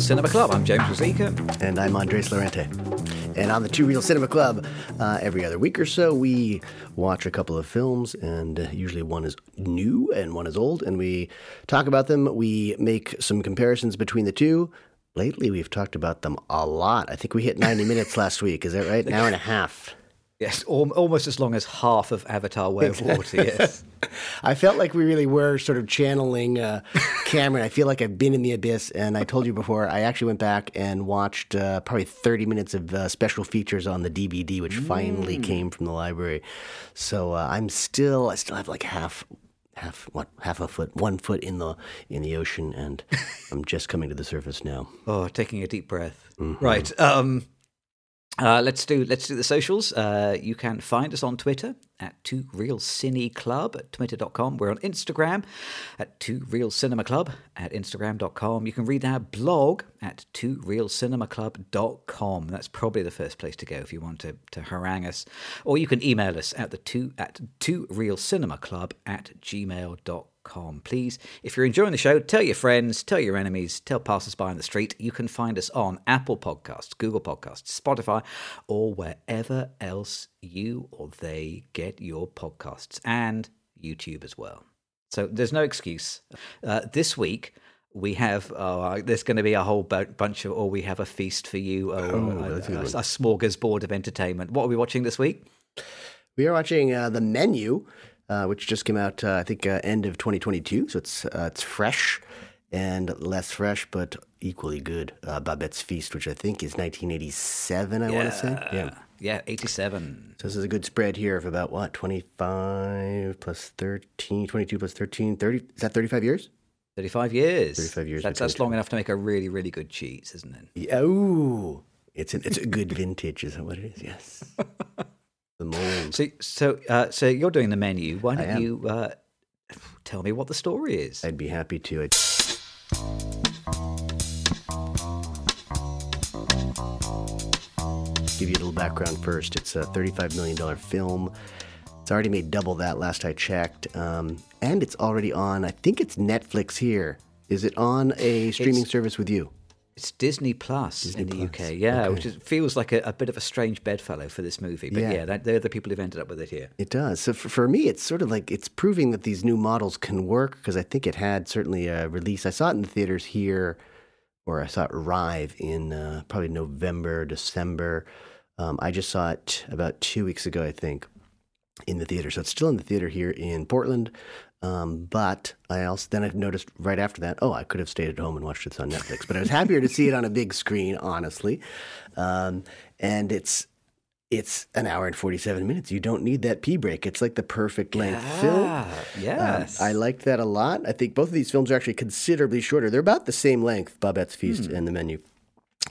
Cinema Club. I'm James Rosica. And I'm Andres Lorente. And on the Two Reel Cinema Club, uh, every other week or so, we watch a couple of films, and usually one is new and one is old, and we talk about them. We make some comparisons between the two. Lately, we've talked about them a lot. I think we hit 90 minutes last week. Is that right? An hour and a half. Yes, al- almost as long as half of Avatar Way of Water, yes. I felt like we really were sort of channeling uh, Cameron. I feel like I've been in the abyss, and I told you before, I actually went back and watched uh, probably 30 minutes of uh, special features on the DVD, which finally came from the library. So uh, I'm still, I still have like half. Half what? Half a foot, one foot in the in the ocean, and I'm just coming to the surface now. Oh, taking a deep breath. Right. Um, uh, let's do let's do the socials. Uh, you can find us on Twitter at Two Reel Cine Club at twitter.com. We're on Instagram at Two Reel Cinema Club at instagram.com. You can read our blog at Two Reel Cinema Club.com. That's probably the first place to go if you want to, to harangue us. Or you can email us at the two at Two Reel Cinema Club at gmail.com. Please, if you're enjoying the show, tell your friends, tell your enemies, tell passers-by on the street. You can find us on Apple Podcasts, Google Podcasts, Spotify, or wherever else you or they get your podcasts, and YouTube as well. So there's no excuse. Uh, this week we have uh, there's going to be a whole bu- bunch of, or we have a feast for you, or a, a a, a smorgasbord of entertainment. What are we watching this week? We are watching uh, the menu, uh, which just came out, uh, I think, uh, end of 2022. So it's uh, it's fresh and less fresh, but equally good. Uh, Babette's Feast, which I think is 1987. I want to say, yeah. Yeah, 87. So this is a good spread here of about what 25 plus 13, 22 plus 13, 30. Is that 35 years? 35 years. 35 years That's, that's long enough to make a really, really good cheese, isn't it? Yeah, ooh, it's a, it's a good vintage, is that what it is? Yes. mold. So, so, uh, so you're doing the menu. Why don't you uh, tell me what the story is? I'd be happy to. I'd... Give you a little background first. It's a $35 million film. It's already made double that last I checked. Um, and it's already on, I think it's Netflix here. Is it on a streaming service with you? It's Disney Plus in the Plus. UK, yeah, Okay. which is, feels like a, a bit of a strange bedfellow for this movie. But Yeah. yeah, that, they're the people who've ended up with it here. It does. So for, for me, it's sort of like it's proving that these new models can work because I think it had certainly a release. I saw it in the theaters here, or I saw it arrive in uh, probably November, December. Um, I just saw it about two weeks ago, I think, in the theater. So it's still in the theater here in Portland. Um, but I also then I noticed right after that, oh, I could have stayed at home and watched this on Netflix. But I was happier to see it on a big screen, honestly. Um, and it's it's an hour and 47 minutes. You don't need that pee break. It's like the perfect length film. Ah, Um, yes. I liked that a lot. I think both of these films are actually considerably shorter. They're about the same length, Babette's Feast Hmm. and The Menu,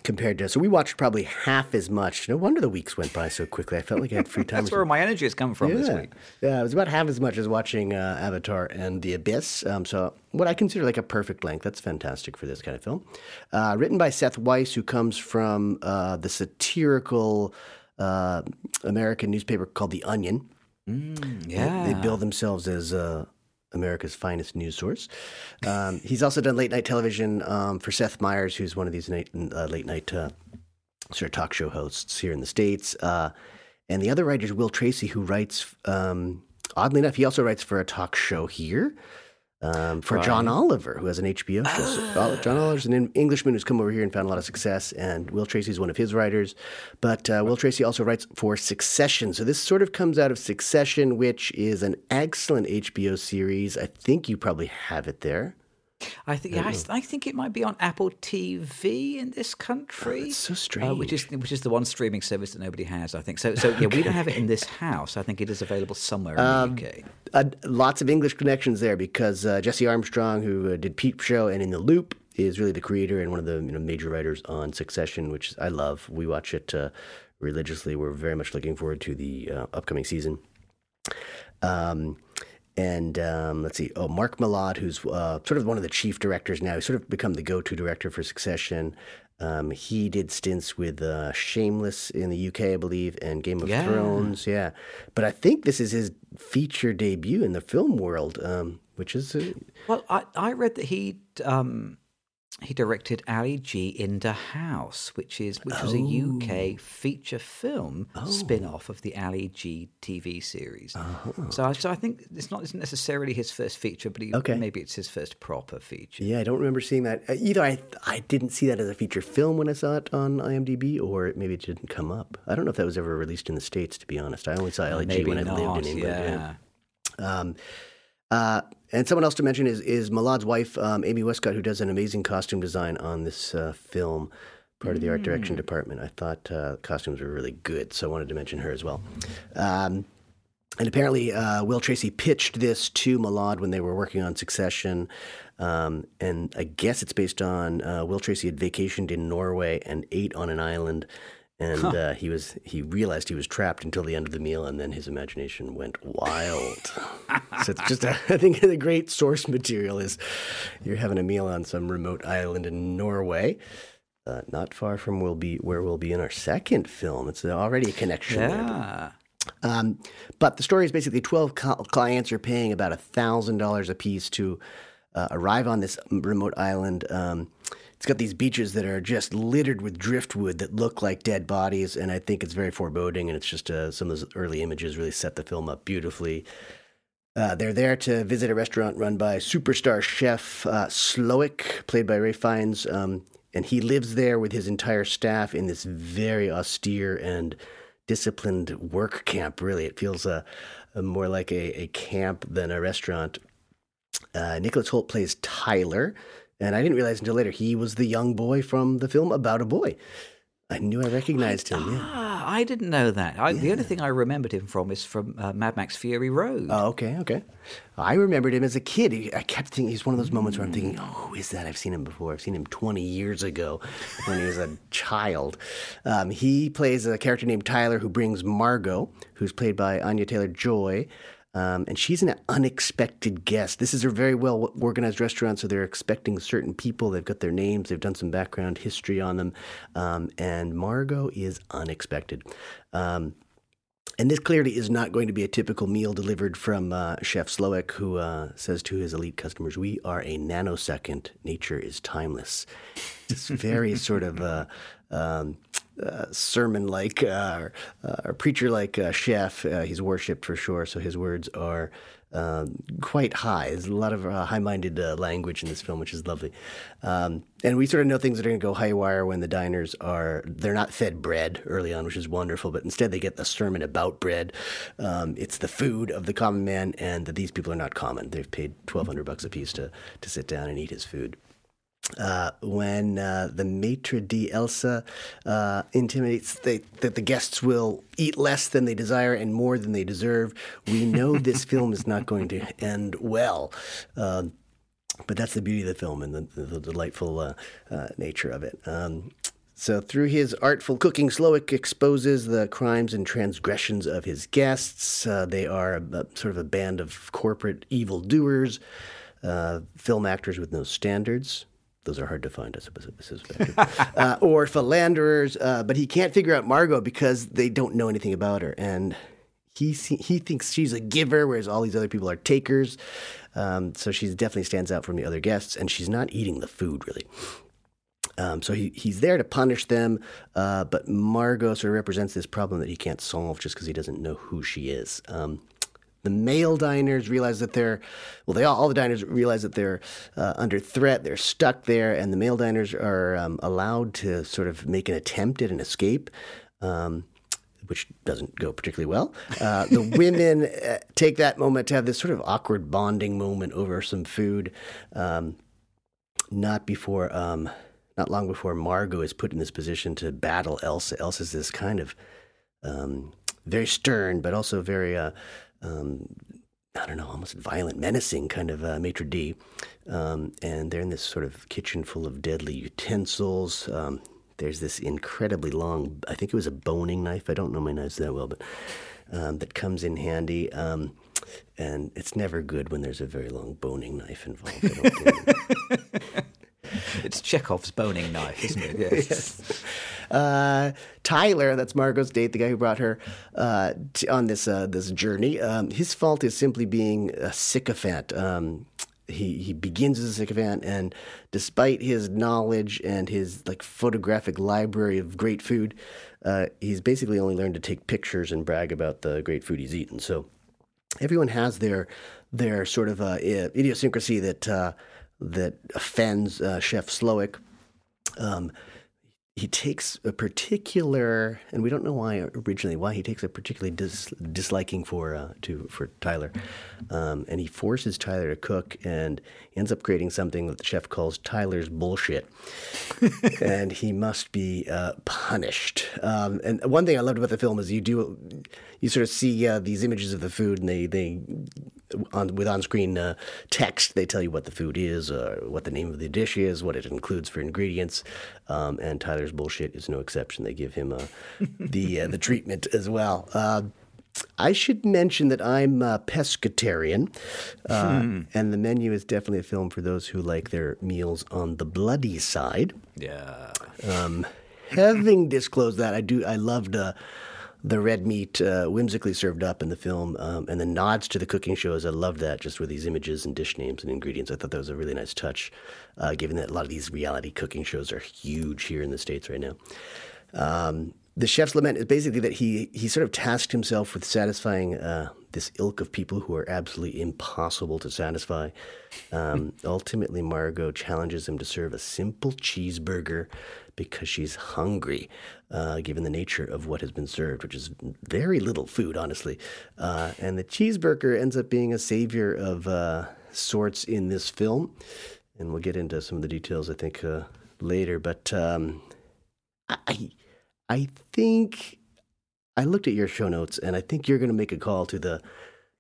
compared to. So we watched probably half as much. No wonder the weeks went by so quickly. I felt like I had free time. That's where my energy has come from this yeah. week. Yeah, it was about half as much as watching uh, Avatar and The Abyss. Um, so, what I consider like a perfect length. That's fantastic for this kind of film. Uh, written by Seth Reiss, who comes from uh, the satirical uh, American newspaper called The Onion. Yeah. They bill themselves as uh, America's finest news source. Um, he's also done late night television um, for Seth Meyers, who's one of these night, uh, late night uh, sort of talk show hosts here in the States. Uh, and the other writer is Will Tracy, who writes, um, oddly enough, he also writes for a talk show here. Um, for John Oliver, who has an HBO show. So, Ol- John Oliver's an Englishman who's come over here and found a lot of success, and Will Tracy is one of his writers. But uh, Will Tracy also writes for Succession. So this sort of comes out of Succession, which is an excellent HBO series. I think you probably have it there. I think yeah, I, I think it might be on Apple TV in this country. That's so Uh, which is which is the one streaming service that nobody has, I think. So so yeah, we don't have it in this house. I think it is available somewhere in Um, the UK. uh, lots of English connections there because uh, Jesse Armstrong, who uh, did Peep Show and In the Loop, is really the creator and one of the you know, major writers on Succession, which I love. We watch it uh, religiously. We're very much looking forward to the uh, upcoming season. Um, and um, let's see, oh, Mark Mylod, who's uh, sort of one of the chief directors now, he's sort of become the go-to director for Succession. Um, he did stints with uh, Shameless in the UK, I believe, and Game of Yeah. Thrones. Yeah, but I think this is his feature debut in the film world, um, which is uh, Well, I, I read that he um, he directed Ali G in the House, which is which was a UK feature film spin-off of the Ali G TV series. So, I, so I think it's not isn't necessarily his first feature, but he, Okay. maybe it's his first proper feature. Yeah, I don't remember seeing that. Uh, Either I I didn't see that as a feature film when I saw it on IMDb, or maybe it didn't come up. I don't know if that was ever released in the states. To be honest, I only saw Ali G when I lived in England. yeah. Um, uh, and someone else to mention is is Mylod's wife, um, Amy Westcott, who does an amazing costume design on this uh, film, part of the art direction department. I thought uh, costumes were really good, so I wanted to mention her as well. Um, and apparently, uh, Will Tracy pitched this to Malad when they were working on Succession. Um, and I guess it's based on uh, Will Tracy had vacationed in Norway and ate on an island. And uh, he was he realized he was trapped until the end of the meal, and then his imagination went wild. so it's just a, I think the great source material is you're having a meal on some remote island in Norway, uh, not far from we'll be where we'll be in our second film. It's already a connection. there. Yeah. Um, but the story is basically 12 clients are paying about $1,000 a piece to uh, arrive on this remote island. Um, it's got these beaches that are just littered with driftwood that look like dead bodies, and I think it's very foreboding. And it's just uh, some of those early images really set the film up beautifully. Uh, they're there to visit a restaurant run by superstar chef uh, Slowik, played by Ralph Fiennes, um, and he lives there with his entire staff in this very austere and disciplined work camp. Really, it feels uh, uh, more like a, a camp than a restaurant. Uh, Nicholas Hoult plays Tyler, and I didn't realize until later he was the young boy from the film About a Boy. I knew I recognized him. Yeah. Ah, I didn't know that. I, The only thing I remembered him from is from uh, Mad Max Fury Road. Oh, okay, okay. I remembered him as a kid. I kept thinking he's one of those moments where I'm thinking, "Oh, who is that? I've seen him before. I've seen him 20 years ago when he was a child." Um, he plays a character named Tyler who brings Margot, who's played by Anya Taylor Joy. Um, and she's an unexpected guest. This is a very well organized restaurant, so they're expecting certain people. They've got their names, they've done some background history on them. Um, and Margot is unexpected. Um, and this clearly is not going to be a typical meal delivered from uh, Chef Slowik, who uh, says to his elite customers, "We are a nanosecond. Nature is timeless." It's very sort of uh, um, uh, sermon-like uh, uh, or preacher-like uh, chef. Uh, he's worshipped for sure, so his words are um, quite high. There's a lot of high-minded language in this film, which is lovely. Um, and we sort of know things that are going to go haywire when the diners are they're not fed bread early on, which is wonderful, but instead they get the sermon about bread. Um, it's the food of the common man, and that these people are not common. They've paid twelve hundred bucks a piece to to sit down and eat his food uh, when uh, the maitre d' Elsa uh, intimidates they, that the guests will eat less than they desire and more than they deserve, we know this film is not going to end well. Um, but that's the beauty of the film and the, the, the delightful uh, uh, nature of it. Um, so, through his artful cooking, Slowik exposes the crimes and transgressions of his guests. Uh, they are a, a- sort of a band of corporate evildoers, uh, film actors with no standards. Those are hard to find, I suppose. Uh, or philanderers, uh, but he can't figure out Margot because they don't know anything about her. And he he thinks she's a giver, whereas all these other people are takers. Um, so she definitely stands out from the other guests, and she's not eating the food really. Um, so he, he's there to punish them, uh, but Margot sort of represents this problem that he can't solve just because he doesn't know who she is. Um, the male diners realize that they're, well, they all, all the diners realize that they're uh, under threat. They're stuck there, and the male diners are um, allowed to sort of make an attempt at an escape. Um, which doesn't go particularly well. Uh, the women uh, take that moment to have this sort of awkward bonding moment over some food. Um, not before, um, not long before Margot is put in this position to battle Elsa. Elsa's this kind of um, very stern, but also very, uh, um, I don't know, almost violent, menacing kind of uh, maitre d'. Um, and they're in this sort of kitchen full of deadly utensils. Um, there's this incredibly long, I think it was a boning knife. I don't know my knives that well, but um, that comes in handy. Um, and it's never good when there's a very long boning knife involved. It's Chekhov's boning knife, isn't it? Yes. Uh, Tyler, that's Margot's date, the guy who brought her uh, t- on this uh, this journey. Um, his fault is simply being a sycophant. Um, he he begins as a sycophant, and despite his knowledge and his like photographic library of great food, uh, he's basically only learned to take pictures and brag about the great food he's eaten. So everyone has their their sort of uh, idiosyncrasy that uh, that offends uh, Chef Slowik. Um, he takes a particular, and we don't know why originally why he takes a particularly dis, disliking for uh, to for Tyler, um, and he forces Tyler to cook, and ends up creating something that the chef calls Tyler's bullshit, and he must be uh, punished. Um, and one thing I loved about the film is you do you sort of see uh, these images of the food, and they they on with on screen uh, text. They tell you what the food is, uh, what the name of the dish is, what it includes for ingredients. Um, and Tyler's bullshit is no exception. They give him uh, the uh, the treatment as well. Uh, I should mention that I'm a pescatarian, uh, hmm. and the menu is definitely a film for those who like their meals on the bloody side. Yeah. Um, having disclosed that, I do. I loved the red meat uh, whimsically served up in the film, um, and the nods to the cooking shows. I love that, just with these images and dish names and ingredients. I thought that was a really nice touch, uh, given that a lot of these reality cooking shows are huge here in the states right now. Um, the chef's lament is basically that he he sort of tasked himself with satisfying uh, this ilk of people who are absolutely impossible to satisfy. Um, ultimately, Margot challenges him to serve a simple cheeseburger because she's hungry, uh, given the nature of what has been served, which is very little food, honestly. Uh, and the cheeseburger ends up being a savior of uh, sorts in this film. And we'll get into some of the details, I think, uh, later. But um, I, I think I looked at your show notes, and I think you're going to make a call to the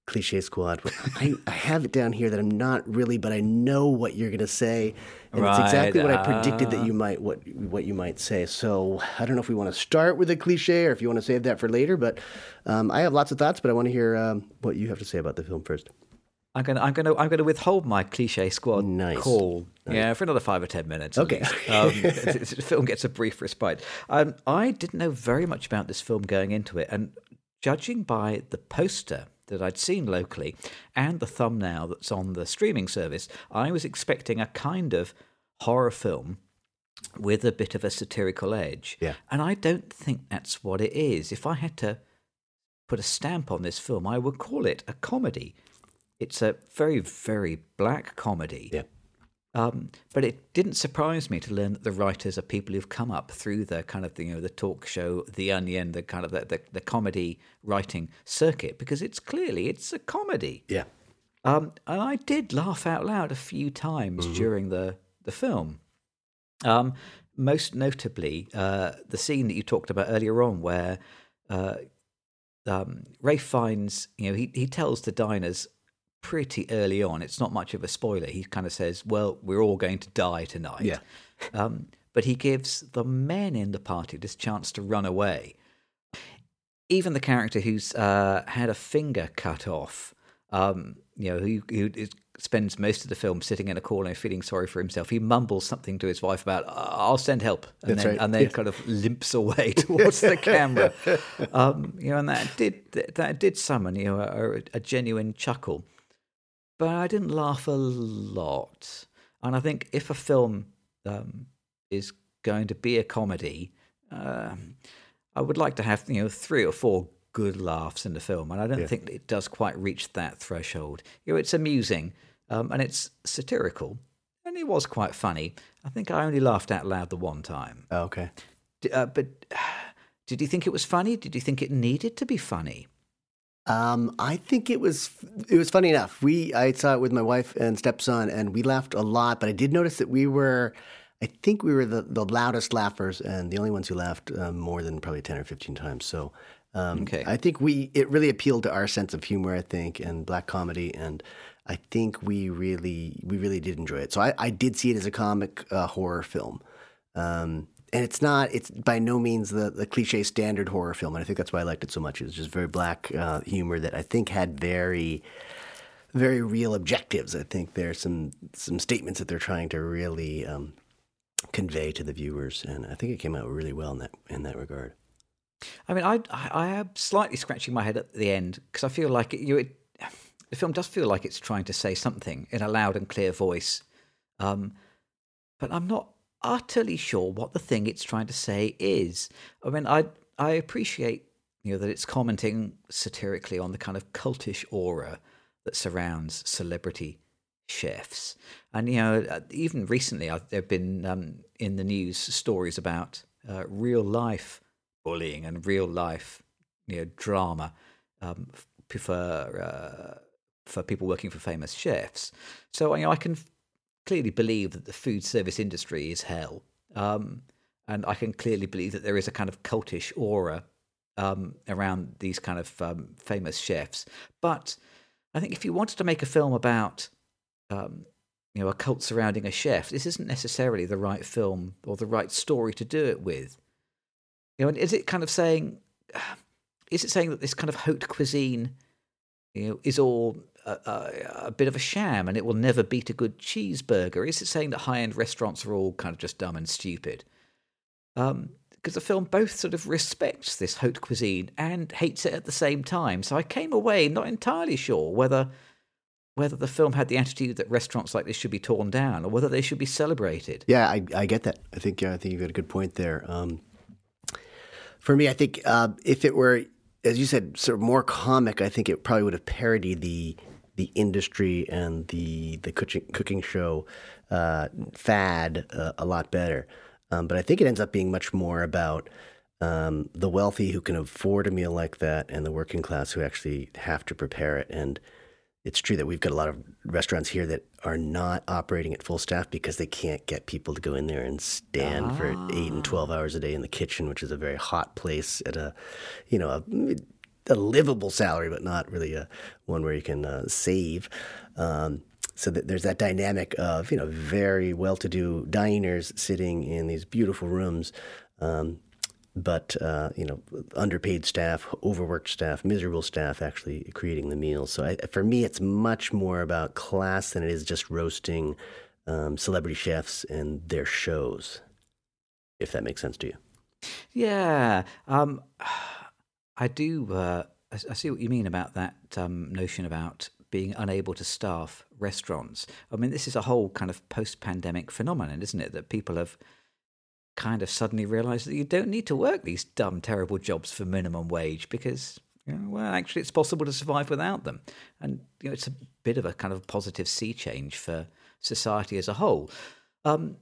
cliche squad. I, I have it down here that I'm not really, but I know what you're going to say, and right. it's exactly what I predicted that you might what what you might say. So I don't know if we want to start with a cliche or if you want to save that for later. But um, I have lots of thoughts, but I want to hear um, what you have to say about the film first. I'm gonna, I'm gonna, I'm gonna withhold my cliche squad nice. call. Nice. Yeah, for another five or ten minutes. Okay. um, the film gets a brief respite. Um, I didn't know very much about this film going into it, and judging by the poster that I'd seen locally and the thumbnail that's on the streaming service, I was expecting a kind of horror film with a bit of a satirical edge. Yeah. And I don't think that's what it is. If I had to put a stamp on this film, I would call it a comedy. It's a very, very black comedy. Yeah. Um, but it didn't surprise me to learn that the writers are people who've come up through the kind of the, you know the talk show, the Onion, the kind of the, the, the comedy writing circuit because it's clearly it's a comedy. Yeah. Um, and I did laugh out loud a few times mm-hmm. during the the film. Um, most notably, uh, the scene that you talked about earlier on, where uh, um, Ralph Fiennes, you know, he he tells the diners pretty early on. It's not much of a spoiler. He kind of says, "Well, we're all going to die tonight." Yeah. Um, but he gives the men in the party this chance to run away. Even the character who's uh, had a finger cut off, um, you know, who, who spends most of the film sitting in a corner feeling sorry for himself. He mumbles something to his wife about, "I'll send help," and That's then right. and then yeah. kind of limps away towards the camera. Um, you know, and that did that did summon you know a, a genuine chuckle but I didn't laugh a lot. And I think if a film um, is going to be a comedy, um, I would like to have you know three or four good laughs in the film, and I don't yeah. think it does quite reach that threshold. You know, it's amusing um, and it's satirical, and it was quite funny. I think I only laughed out loud the one time. Oh, okay, uh, but did you think it was funny? Did you think it needed to be funny? Um, I think it was it was funny enough. We I saw it with my wife and stepson, and we laughed a lot. But I did notice that we were, I think we were the, the loudest laughers and the only ones who laughed um, more than probably ten or fifteen times. So um, okay. I think we it really appealed to our sense of humor. I think and black comedy, and I think we really we really did enjoy it. So I, I did see it as a comic uh, horror film. Um, and it's not it's by no means the, the cliche standard horror film and i think that's why i liked it so much. It was just very black uh, humor that i think had very very real objectives. I think there's some some statements that they're trying to really um, convey to the viewers and i think it came out really well in that in that regard. I mean i i, am slightly scratching my head at the end because i feel like it, you it, the film does feel like it's trying to say something in a loud and clear voice, um, but I'm not utterly sure what the thing it's trying to say is. I mean, I I appreciate you know that it's commenting satirically on the kind of cultish aura that surrounds celebrity chefs, and you know uh, even recently I've, there've been um, in the news stories about uh, real life bullying and real life you know drama um, for uh, for people working for famous chefs. So you know I can clearly believe that the food service industry is hell. Um, and I can clearly believe that there is a kind of cultish aura um, around these kind of um, famous chefs. But I think if you wanted to make a film about, um, you know, a cult surrounding a chef, this isn't necessarily the right film or the right story to do it with. You know, and is it kind of saying, is it saying that this kind of haute cuisine, you know, is all a, a, bit of a sham and it will never beat a good cheeseburger? Is it saying that high end restaurants are all kind of just dumb and stupid? Um, because the film both sort of respects this haute cuisine and hates it at the same time. So I came away not entirely sure whether whether the film had the attitude that restaurants like this should be torn down or whether they should be celebrated. Yeah, I, I get that. I think yeah, I think you've got a good point there. Um, for me, I think uh, if it were, as you said, sort of more comic, I think it probably would have parodied the the industry and the the cooking cooking show uh, fad uh, a lot better. Um, but I think it ends up being much more about um, the wealthy who can afford a meal like that and the working class who actually have to prepare it. And it's true that we've got a lot of restaurants here that are not operating at full staff because they can't get people to go in there and stand ah. for eight and 12 hours a day in the kitchen, which is a very hot place at a, you know, a a livable salary, but not really a one where you can uh, save. Um, so that there's that dynamic of you know very well-to-do diners sitting in these beautiful rooms, um, but uh, you know underpaid staff, overworked staff, miserable staff actually creating the meals. So I, for me, it's much more about class than it is just roasting um, celebrity chefs and their shows. If that makes sense to you. Yeah. Um, I do. Uh, I, see what you mean about that um, notion about being unable to staff restaurants. I mean, this is a whole kind of post-pandemic phenomenon, isn't it? That people have kind of suddenly realised that you don't need to work these dumb, terrible jobs for minimum wage because, you know, well, actually, it's possible to survive without them. And you know, it's a bit of a kind of positive sea change for society as a whole. Um,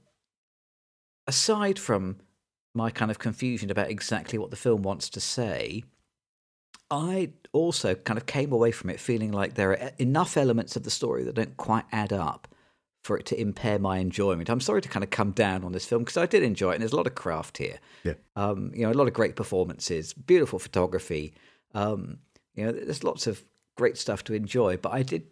aside from my kind of confusion about exactly what the film wants to say, I also kind of came away from it feeling like there are enough elements of the story that don't quite add up for it to impair my enjoyment. I'm sorry to kind of come down on this film because I did enjoy it, and there's a lot of craft here. Yeah, um, you know, a lot of great performances, beautiful photography. Um, you know, there's lots of great stuff to enjoy. But I did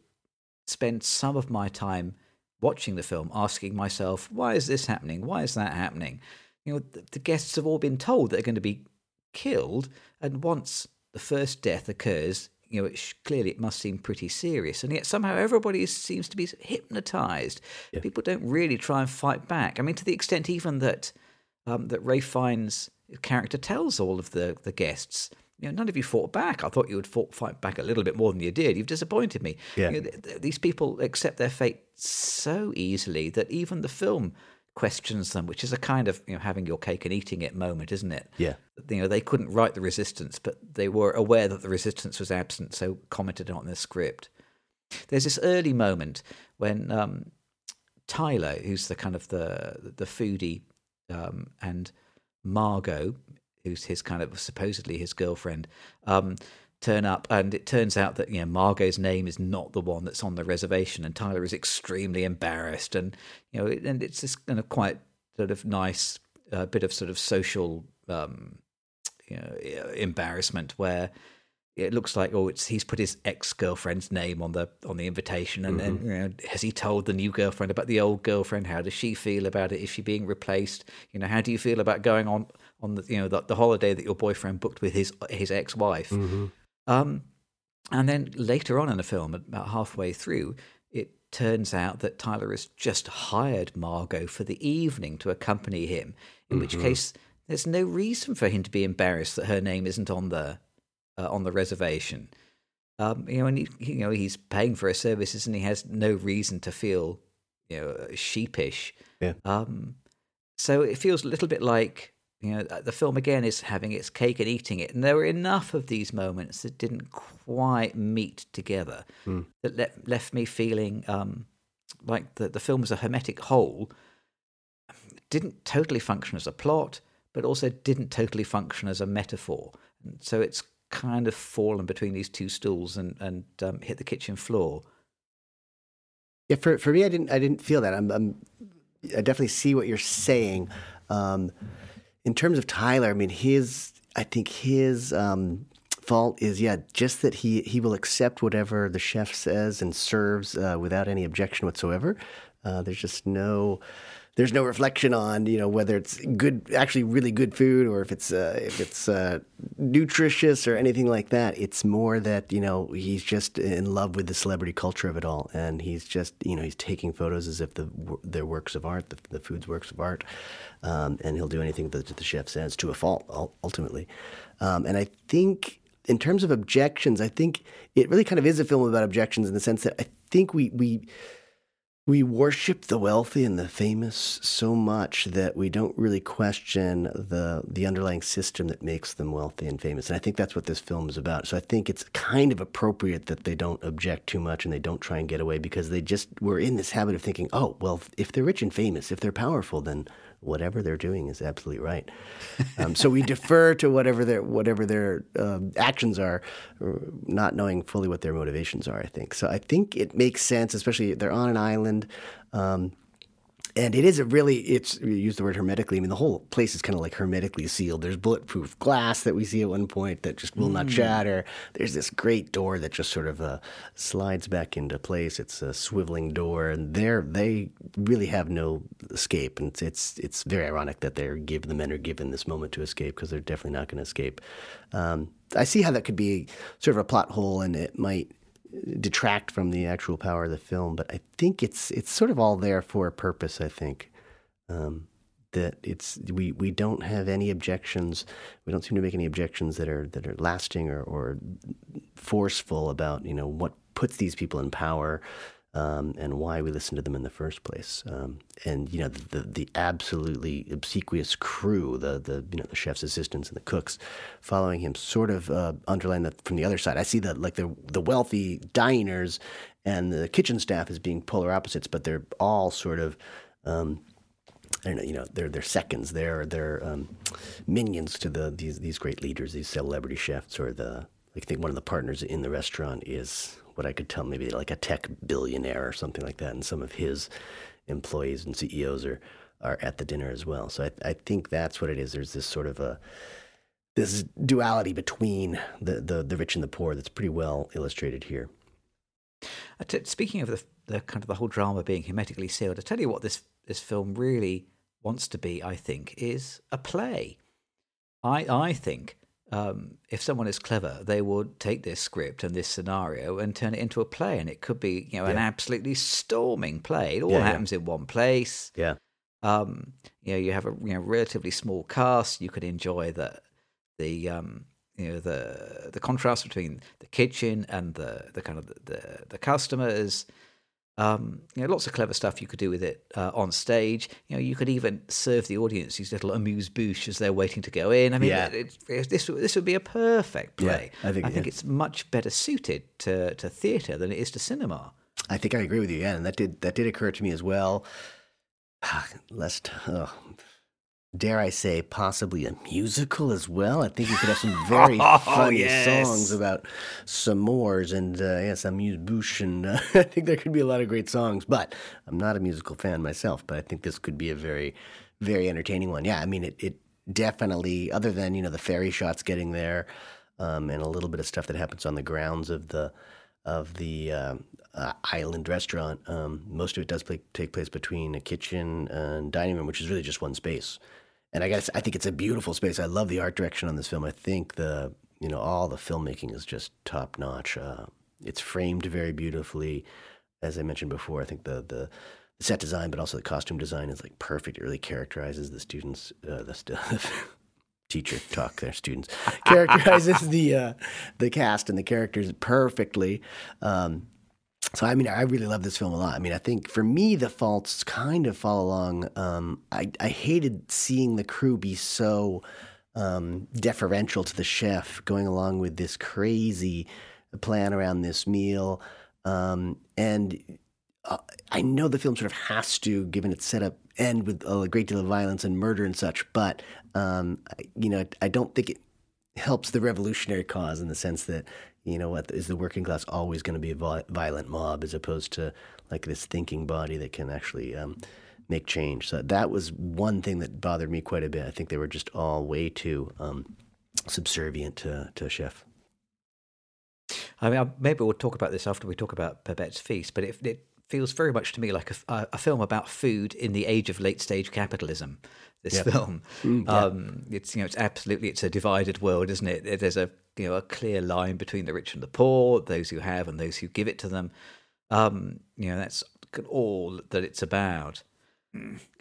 spend some of my time watching the film, asking myself, why is this happening? Why is that happening? You know, the, the guests have all been told they're going to be killed, and once the first death occurs, you know, it clearly it must seem pretty serious, and yet somehow everybody seems to be hypnotized. Yeah. People don't really try and fight back. I mean, to the extent even that um, that Ralph Fiennes' character tells all of the the guests, you know, none of you fought back. I thought you would fought, fight back a little bit more than you did. You've disappointed me. Yeah. You know, th- th- these people accept their fate so easily that even the film questions them, which is a kind of you know having your cake and eating it moment, isn't it? Yeah. You know, they couldn't write the resistance, but they were aware that the resistance was absent, so commented on the script. There's this early moment when um, Tyler, who's the kind of the the foodie, um, and Margot, who's his kind of supposedly his girlfriend, um, turn up, and it turns out that you know Margot's name is not the one that's on the reservation, and Tyler is extremely embarrassed, and you know, and it's this kind of quite sort of nice uh, bit of sort of social um, you know, embarrassment where it looks like oh it's he's put his ex girlfriend's name on the on the invitation and mm-hmm. then you know, has he told the new girlfriend about the old girlfriend how does she feel about it is she being replaced you know how do you feel about going on on the you know the, the holiday that your boyfriend booked with his his ex wife mm-hmm. Um, and then later on in the film, about halfway through, it turns out that Tyler has just hired Margot for the evening to accompany him. In mm-hmm. which case, there's no reason for him to be embarrassed that her name isn't on the uh, on the reservation. Um, you know, and he, you know he's paying for her services, and he has no reason to feel, you know, sheepish. Yeah. Um, so it feels a little bit like you know the film again is having its cake and eating it, and there were enough of these moments that didn't quite meet together Hmm. that le- left me feeling um, like the the film was a hermetic whole. Didn't totally function as a plot, but also didn't totally function as a metaphor. And so it's kind of fallen between these two stools and and um, hit the kitchen floor. Yeah, for for me, I didn't I didn't feel that. I'm, I'm I definitely see what you're saying. Um, in terms of Tyler, I mean, his I think his um, fault is yeah, just that he he will accept whatever the chef says and serves uh, without any objection whatsoever. Uh, there's just no there's no reflection on you know whether it's good actually really good food or if it's uh, if it's uh, nutritious or anything like that. It's more that you know he's just in love with the celebrity culture of it all. And he's just you know he's taking photos as if the they're works of art the, the food's works of art. Um, and he'll do anything that the chef says to a fault ultimately. Um, and I think in terms of objections I think it really kind of is a film about objections in the sense that I think we we we worship the wealthy and the famous so much that we don't really question the the underlying system that makes them wealthy and famous. And I think that's what this film is about. So I think it's kind of appropriate that they don't object too much and they don't try and get away because they just were in this habit of thinking, oh, well, if they're rich and famous, if they're powerful, then whatever they're doing is absolutely right. Um, so we defer to whatever their whatever their um, actions are, not knowing fully what their motivations are. I think so. I think it makes sense, especially they're on an island. Um, and it is a really it's you use the word hermetically. I mean, the whole place is kind of like hermetically sealed. There's bulletproof glass that we see at one point that just will not shatter. There's this great door that just sort of uh, slides back into place. It's a swiveling door, and they they really have no escape. And it's it's, it's very ironic that they're given the men are given this moment to escape because they're definitely not going to escape. Um, I see how that could be sort of a plot hole, and it might detract from the actual power of the film, but I think it's it's sort of all there for a purpose. I think um, that it's we we don't have any objections. We don't seem to make any objections that are that are lasting or, or forceful about you know what puts these people in power. Um, and why we listen to them in the first place, um, and you know the, the, absolutely obsequious crew, the the you know the chef's assistants and the cooks, following him, sort of uh, underline that from the other side. I see the like the the wealthy diners and the kitchen staff as being polar opposites, but they're all sort of. Um, I don't know, you know, they're they're seconds, they're they're um, minions to the these these great leaders, these celebrity chefs, or the I think one of the partners in the restaurant is what I could tell maybe like a tech billionaire or something like that, and some of his employees and CEOs are are at the dinner as well. So I, I think that's what it is. There's this sort of a this duality between the, the the rich and the poor that's pretty well illustrated here. Speaking of the, the kind of the whole drama being hermetically sealed, I tell you what this this film really wants to be. I think is a play. I I think um, if someone is clever, they would take this script and this scenario and turn it into a play, and it could be you know an absolutely storming play. It all Yeah, yeah. happens in one place. Yeah. Um, you know, you have a you know relatively small cast. You could enjoy the the um, you know the the contrast between the kitchen and the the kind of the the, the customers. Um, you know, lots of clever stuff you could do with it uh, on stage. You know, you could even serve the audience these little amuse bouche as they're waiting to go in. I mean, Yeah. it, it, this this would be a perfect Yeah, play. I think- I think yeah. it's much better suited to to theatre than it is to cinema. I think I agree with you. Yeah, and that did that did occur to me as well. Lest, oh, dare I say, possibly a musical as well. I think you could have some very Oh, funny yes. songs about s'mores and uh, yes, amuse bouche, and uh, I think there could be a lot of great songs. But I'm not a musical fan myself, but I think this could be a very, very entertaining one. Yeah, I mean, it, it definitely, other than you know the fairy shots getting there, um, and a little bit of stuff that happens on the grounds of the of the um, uh, island restaurant. Um, most of it does play, take place between a kitchen and dining room, which is really just one space. And I guess I think it's a beautiful space. I love the art direction on this film. I think the you know all the filmmaking is just top notch. Uh, it's framed very beautifully, as I mentioned before. I think the the set design, but also the costume design is like perfect. It really characterizes the students, uh, the st- teacher talk their students characterizes the uh, the cast and the characters perfectly. Um, so I mean, I really love this film a lot. I mean, I think for me the faults kind of fall along. Um, I I hated seeing the crew be so um, deferential to the chef, going along with this crazy plan around this meal, um, and uh, I know the film sort of has to, given its setup, end with a great deal of violence and murder and such. But um, you know, I don't think it helps the revolutionary cause in the sense that you know what is the working class always going to be a violent mob as opposed to like this thinking body that can actually um, make change. So that was one thing that bothered me quite a bit. I think they were just all way too um, subservient to to chef. I mean, maybe we'll talk about this after we talk about Babette's Feast, but it, it feels very much to me like a, a, film about food in the age of late stage capitalism. This yep. film, mm, um, it's you know, it's absolutely it's a divided world, isn't it? There's a you know a clear line between the rich and the poor, those who have and those who give it to them. Um, you know, that's all that it's about.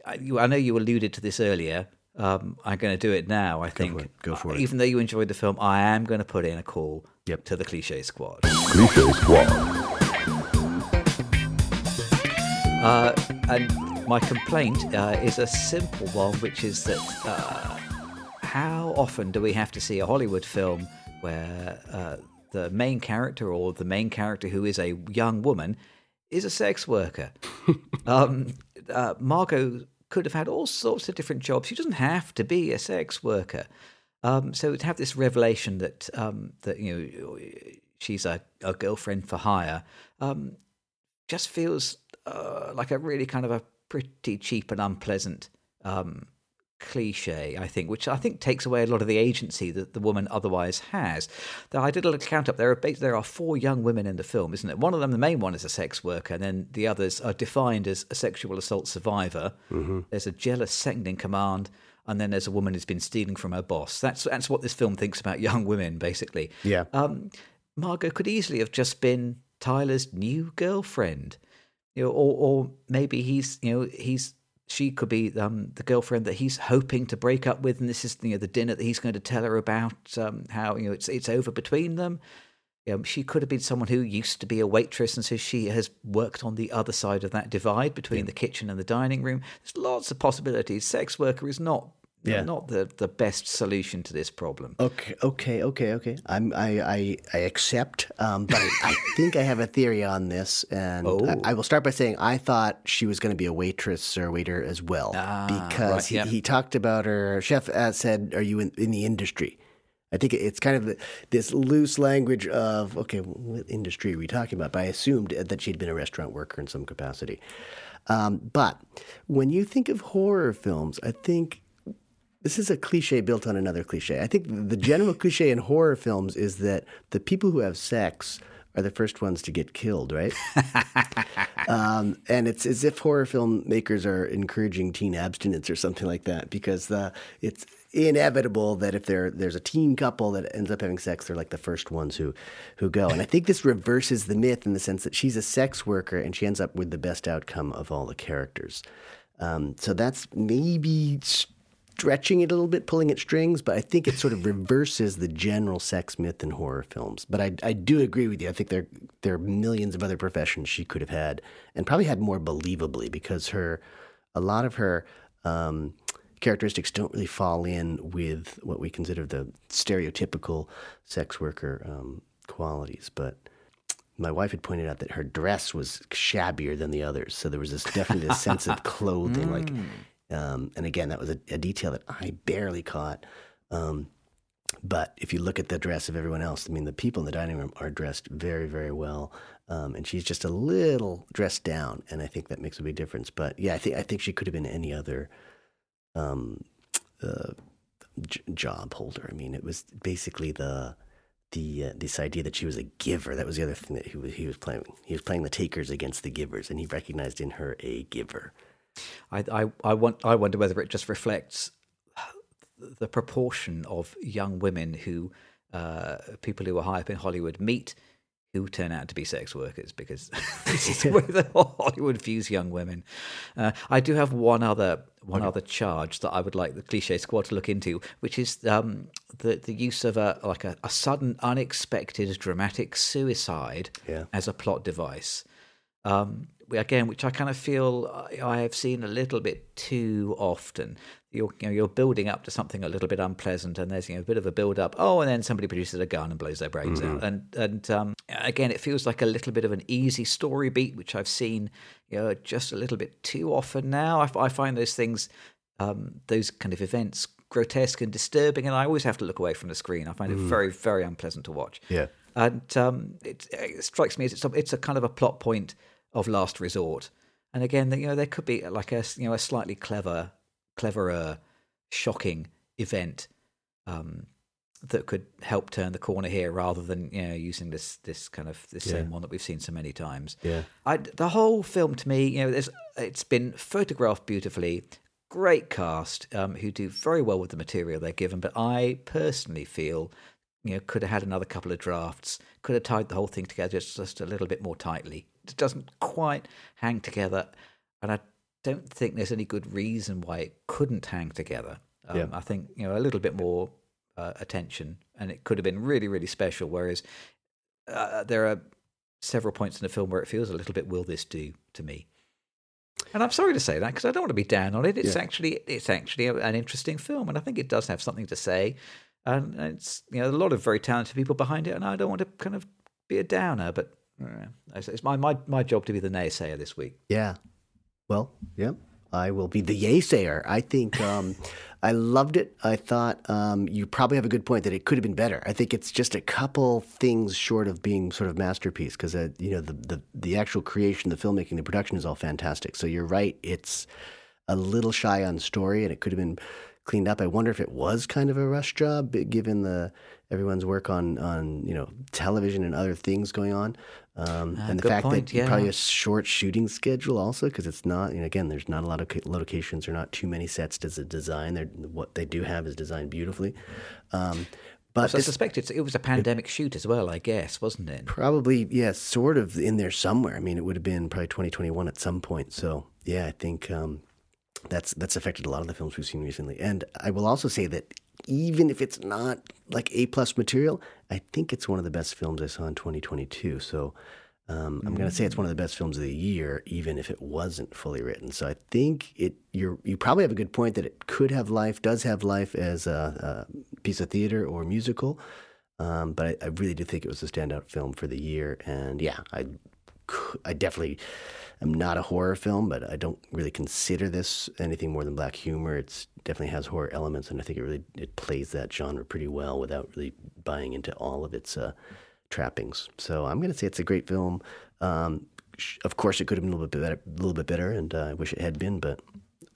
I, you, I know you alluded to this earlier. Um, I'm going to do it now. I think. For Go for it. Even though you enjoyed the film, I am going to put in a call yep. to the Cliche Squad. Cliche Squad. Uh, and my complaint uh, is a simple one, which is that uh, how often do we have to see a Hollywood film where uh, the main character or the main character who is a young woman is a sex worker? um, uh, Margot could have had all sorts of different jobs. She doesn't have to be a sex worker. Um, so to have this revelation that um, that you know she's a, a girlfriend for hire um, just feels uh, like a really kind of a pretty cheap and unpleasant um, cliche, I think, which I think takes away a lot of the agency that the woman otherwise has. Though I did a little count up. There are there are four young women in the film, isn't it? One of them, the main one, is a sex worker, and then the others are defined as a sexual assault survivor. Mm-hmm. There's a jealous second in command, and then there's a woman who's been stealing from her boss. That's that's what this film thinks about young women, basically. Yeah. Um, Margot could easily have just been Tyler's new girlfriend, you know, or or maybe he's you know he's she could be um, the girlfriend that he's hoping to break up with, and this is you know the dinner that he's going to tell her about um, how you know it's it's over between them. You know, she could have been someone who used to be a waitress, and so she has worked on the other side of that divide between yeah. the kitchen and the dining room. There's lots of possibilities. Sex worker is not yeah. not the, the best solution to this problem. Okay, okay, okay, okay. I'm I I, I accept, um, but I, think I have a theory on this, and oh. I, I, will start by saying I thought she was going to be a waitress or a waiter as well ah, because right, he, he, talked about her. Chef uh, said, "Are you in, in the industry?" I think it's kind of this loose language of okay, what industry are we talking about? But I assumed that she'd been a restaurant worker in some capacity. Um, but when you think of horror films, I think this is a cliche built on another cliche. I think the general cliche in horror films is that the people who have sex are the first ones to get killed, right? um, and it's as if horror filmmakers are encouraging teen abstinence or something like that, because the, it's inevitable that if there there's a teen couple that ends up having sex, they're like the first ones who who go. And I think this reverses the myth in the sense that she's a sex worker and she ends up with the best outcome of all the characters. Um, so that's maybe stretching it a little bit, pulling at strings, but I think it sort of reverses the general sex myth in horror films. But I, I do agree with you. I think there there are millions of other professions she could have had, and probably had more believably because her a lot of her um, characteristics don't really fall in with what we consider the stereotypical sex worker um, qualities, but my wife had pointed out that her dress was shabbier than the others. So there was this definitely a sense of clothing, mm. like um, and again, that was a, a, detail that I barely caught. Um, but if you look at the dress of everyone else, I mean, the people in the dining room are dressed very, very well. Um, and she's just a little dressed down, and I think that makes a big difference. But yeah, I think I think she could have been any other um, uh, j- job holder. I mean, it was basically the the uh, this idea that she was a giver. That was the other thing that he was he was playing. He was playing the takers against the givers, and he recognized in her a giver. I, I, I, want, I wonder whether it just reflects the proportion of young women who uh, people who are high up in Hollywood meet who turn out to be sex workers because this is the way that Hollywood views young women. Uh, I do have one other one okay. other charge that I would like the cliche squad to look into, which is um, the the use of a like a, a sudden, unexpected, dramatic suicide yeah. as a plot device. Um, again, which I kind of feel I have seen a little bit too often. You're, you know, you're building up to something a little bit unpleasant, and there's you know, a bit of a build up. Oh, and then somebody produces a gun and blows their brains mm-hmm. out. And and um, again, it feels like a little bit of an easy story beat, which I've seen you know, just a little bit too often now. I, I find those things, um, those kind of events, grotesque and disturbing, and I always have to look away from the screen. I find mm. it very, very unpleasant to watch. Yeah, and um, it, it, strikes me as it's a, it's a kind of a plot point of last resort. And again, you know, there could be like a you know a slightly clever, cleverer, shocking event um, that could help turn the corner here, rather than you know using this this kind of this yeah. same one that we've seen so many times. Yeah, I, the whole film to me, you know, there's it's been photographed beautifully, great cast um, who do very well with the material they're given, but I personally feel you know could have had another couple of drafts, could have tied the whole thing together just, just a little bit more tightly it doesn't quite hang together, and I don't think there's any good reason why it couldn't hang together. Um, yeah. I think you know a little bit more uh, attention, and it could have been really, really special. Whereas uh, there are several points in the film where it feels a little bit, "Will this do?" to me. And I'm sorry to say that because I don't want to be down on it. It's yeah. actually it's actually an interesting film, and I think it does have something to say. And it's you know a lot of very talented people behind it, and I don't want to kind of be a downer, but it's my, my, my job to be the naysayer this week. Yeah. Well, yeah. I will be the yaysayer. I think um, I loved it. I thought um, you probably have a good point that it could have been better. I think it's just a couple things short of being sort of masterpiece because uh, you know the, the the actual creation, the filmmaking, the production is all fantastic. So you're right. It's a little shy on story, and it could have been cleaned up. I wonder if it was kind of a rush job given the everyone's work on on you know television and other things going on. Um, uh, and the fact point, that yeah. probably a short shooting schedule also because it's not you know, again there's not a lot of locations or not too many sets to design. They're, what they do have is designed beautifully. Um, but so I suspect it was a pandemic it, shoot as well, I guess, wasn't it? Probably, yes, yeah, sort of in there somewhere. I mean, it would have been probably 2021 at some point. So, yeah, I think um, that's that's affected a lot of the films we've seen recently. And I will also say that even if it's not like A plus material, I think it's one of the best films I saw in 2022. So um, I'm going to say it's one of the best films of the year, even if it wasn't fully written. So I think it. You you probably have a good point that it could have life, does have life as a, a piece of theater or musical. Um, but I, I, really do think it was a standout film for the year. And yeah, I I definitely am not a horror film, but I don't really consider this anything more than black humor. It definitely has horror elements, and I think it really it plays that genre pretty well without really buying into all of its uh, trappings. So I'm going to say it's a great film. Um, of course, it could have been a little bit better, a little bit better, and uh, I wish it had been, but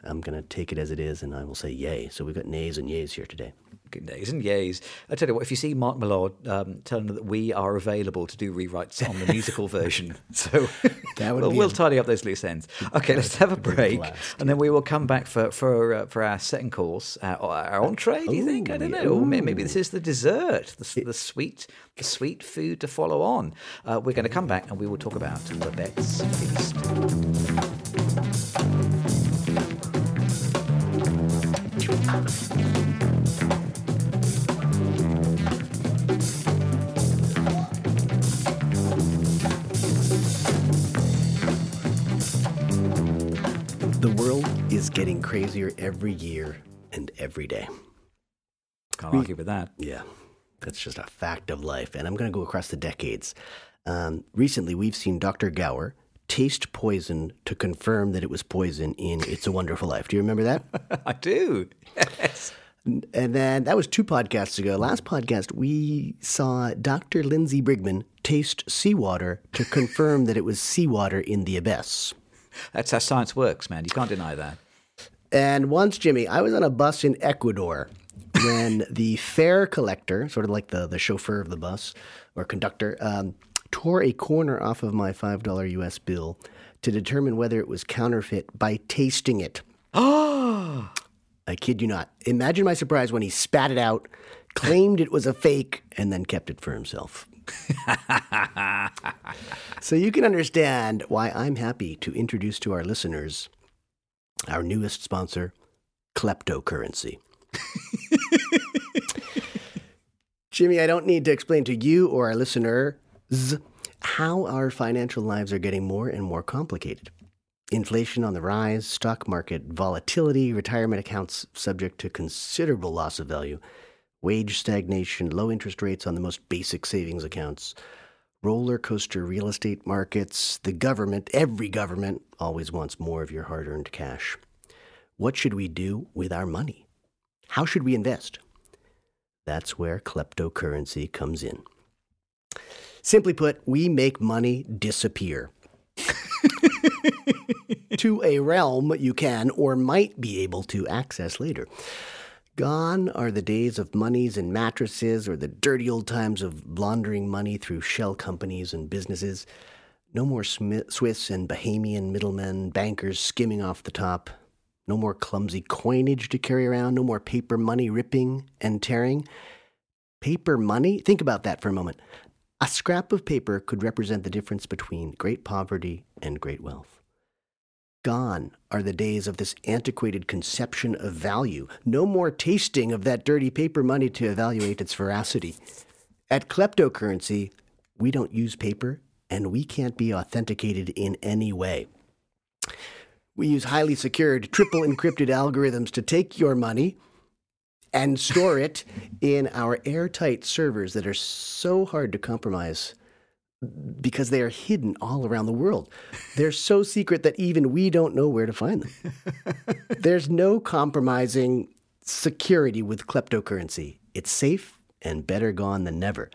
I'm going to take it as it is, and I will say yay. So we've got nays and yays here today Good nays and yays. I tell you what, if you see Mark Mylod, um, tell him that we are available to do rewrites on the musical version. So that would we'll, we'll tidy up those loose ends. Okay, let's have a break, and then we will come back for for uh, for our second course, uh, our entree. Do you think? I don't know. Or maybe this is the dessert, the, the sweet the sweet food to follow on. Uh, we're going to come back and we will talk about Babette's feast. Is getting crazier every year and every day. Can't argue with that. Yeah, that's just a fact of life. And I'm going to go across the decades. Um, recently, we've seen Dr. Gower taste poison to confirm that it was poison in It's a Wonderful Life. Do you remember that? I do. Yes. And then that was two podcasts ago. Last podcast, we saw Dr. Lindsey Brigman taste seawater to confirm that it was seawater in the abyss. That's how science works, man. You can't deny that. And once, Jimmy, I was on a bus in Ecuador when the fare collector, sort of like the, the chauffeur of the bus or conductor, um, tore a corner off of my $5 US bill to determine whether it was counterfeit by tasting it. Oh! I kid you not. Imagine my surprise when he spat it out, claimed it was a fake, and then kept it for himself. so you can understand why I'm happy to introduce to our listeners our newest sponsor, Kleptocurrency. Jimmy, I don't need to explain to you or our listeners how our financial lives are getting more and more complicated. Inflation on the rise, stock market volatility, retirement accounts subject to considerable loss of value, wage stagnation, low interest rates on the most basic savings accounts, roller coaster real estate markets, the government, every government always wants more of your hard earned cash. What should we do with our money? How should we invest? That's where kleptocurrency comes in. Simply put, we make money disappear. to a realm you can or might be able to access later. Gone are the days of monies and mattresses or the dirty old times of laundering money through shell companies and businesses. No more Swiss and Bahamian middlemen, bankers skimming off the top. No more clumsy coinage to carry around. No more paper money ripping and tearing. Paper money? Think about that for a moment. A scrap of paper could represent the difference between great poverty and great wealth. Gone are the days of this antiquated conception of value. No more tasting of that dirty paper money to evaluate its veracity. At kleptocurrency, we don't use paper and we can't be authenticated in any way. We use highly secured, triple encrypted algorithms to take your money and store it in our airtight servers that are so hard to compromise because they are hidden all around the world. They're so secret that even we don't know where to find them. There's no compromising security with kleptocurrency. It's safe and better gone than never.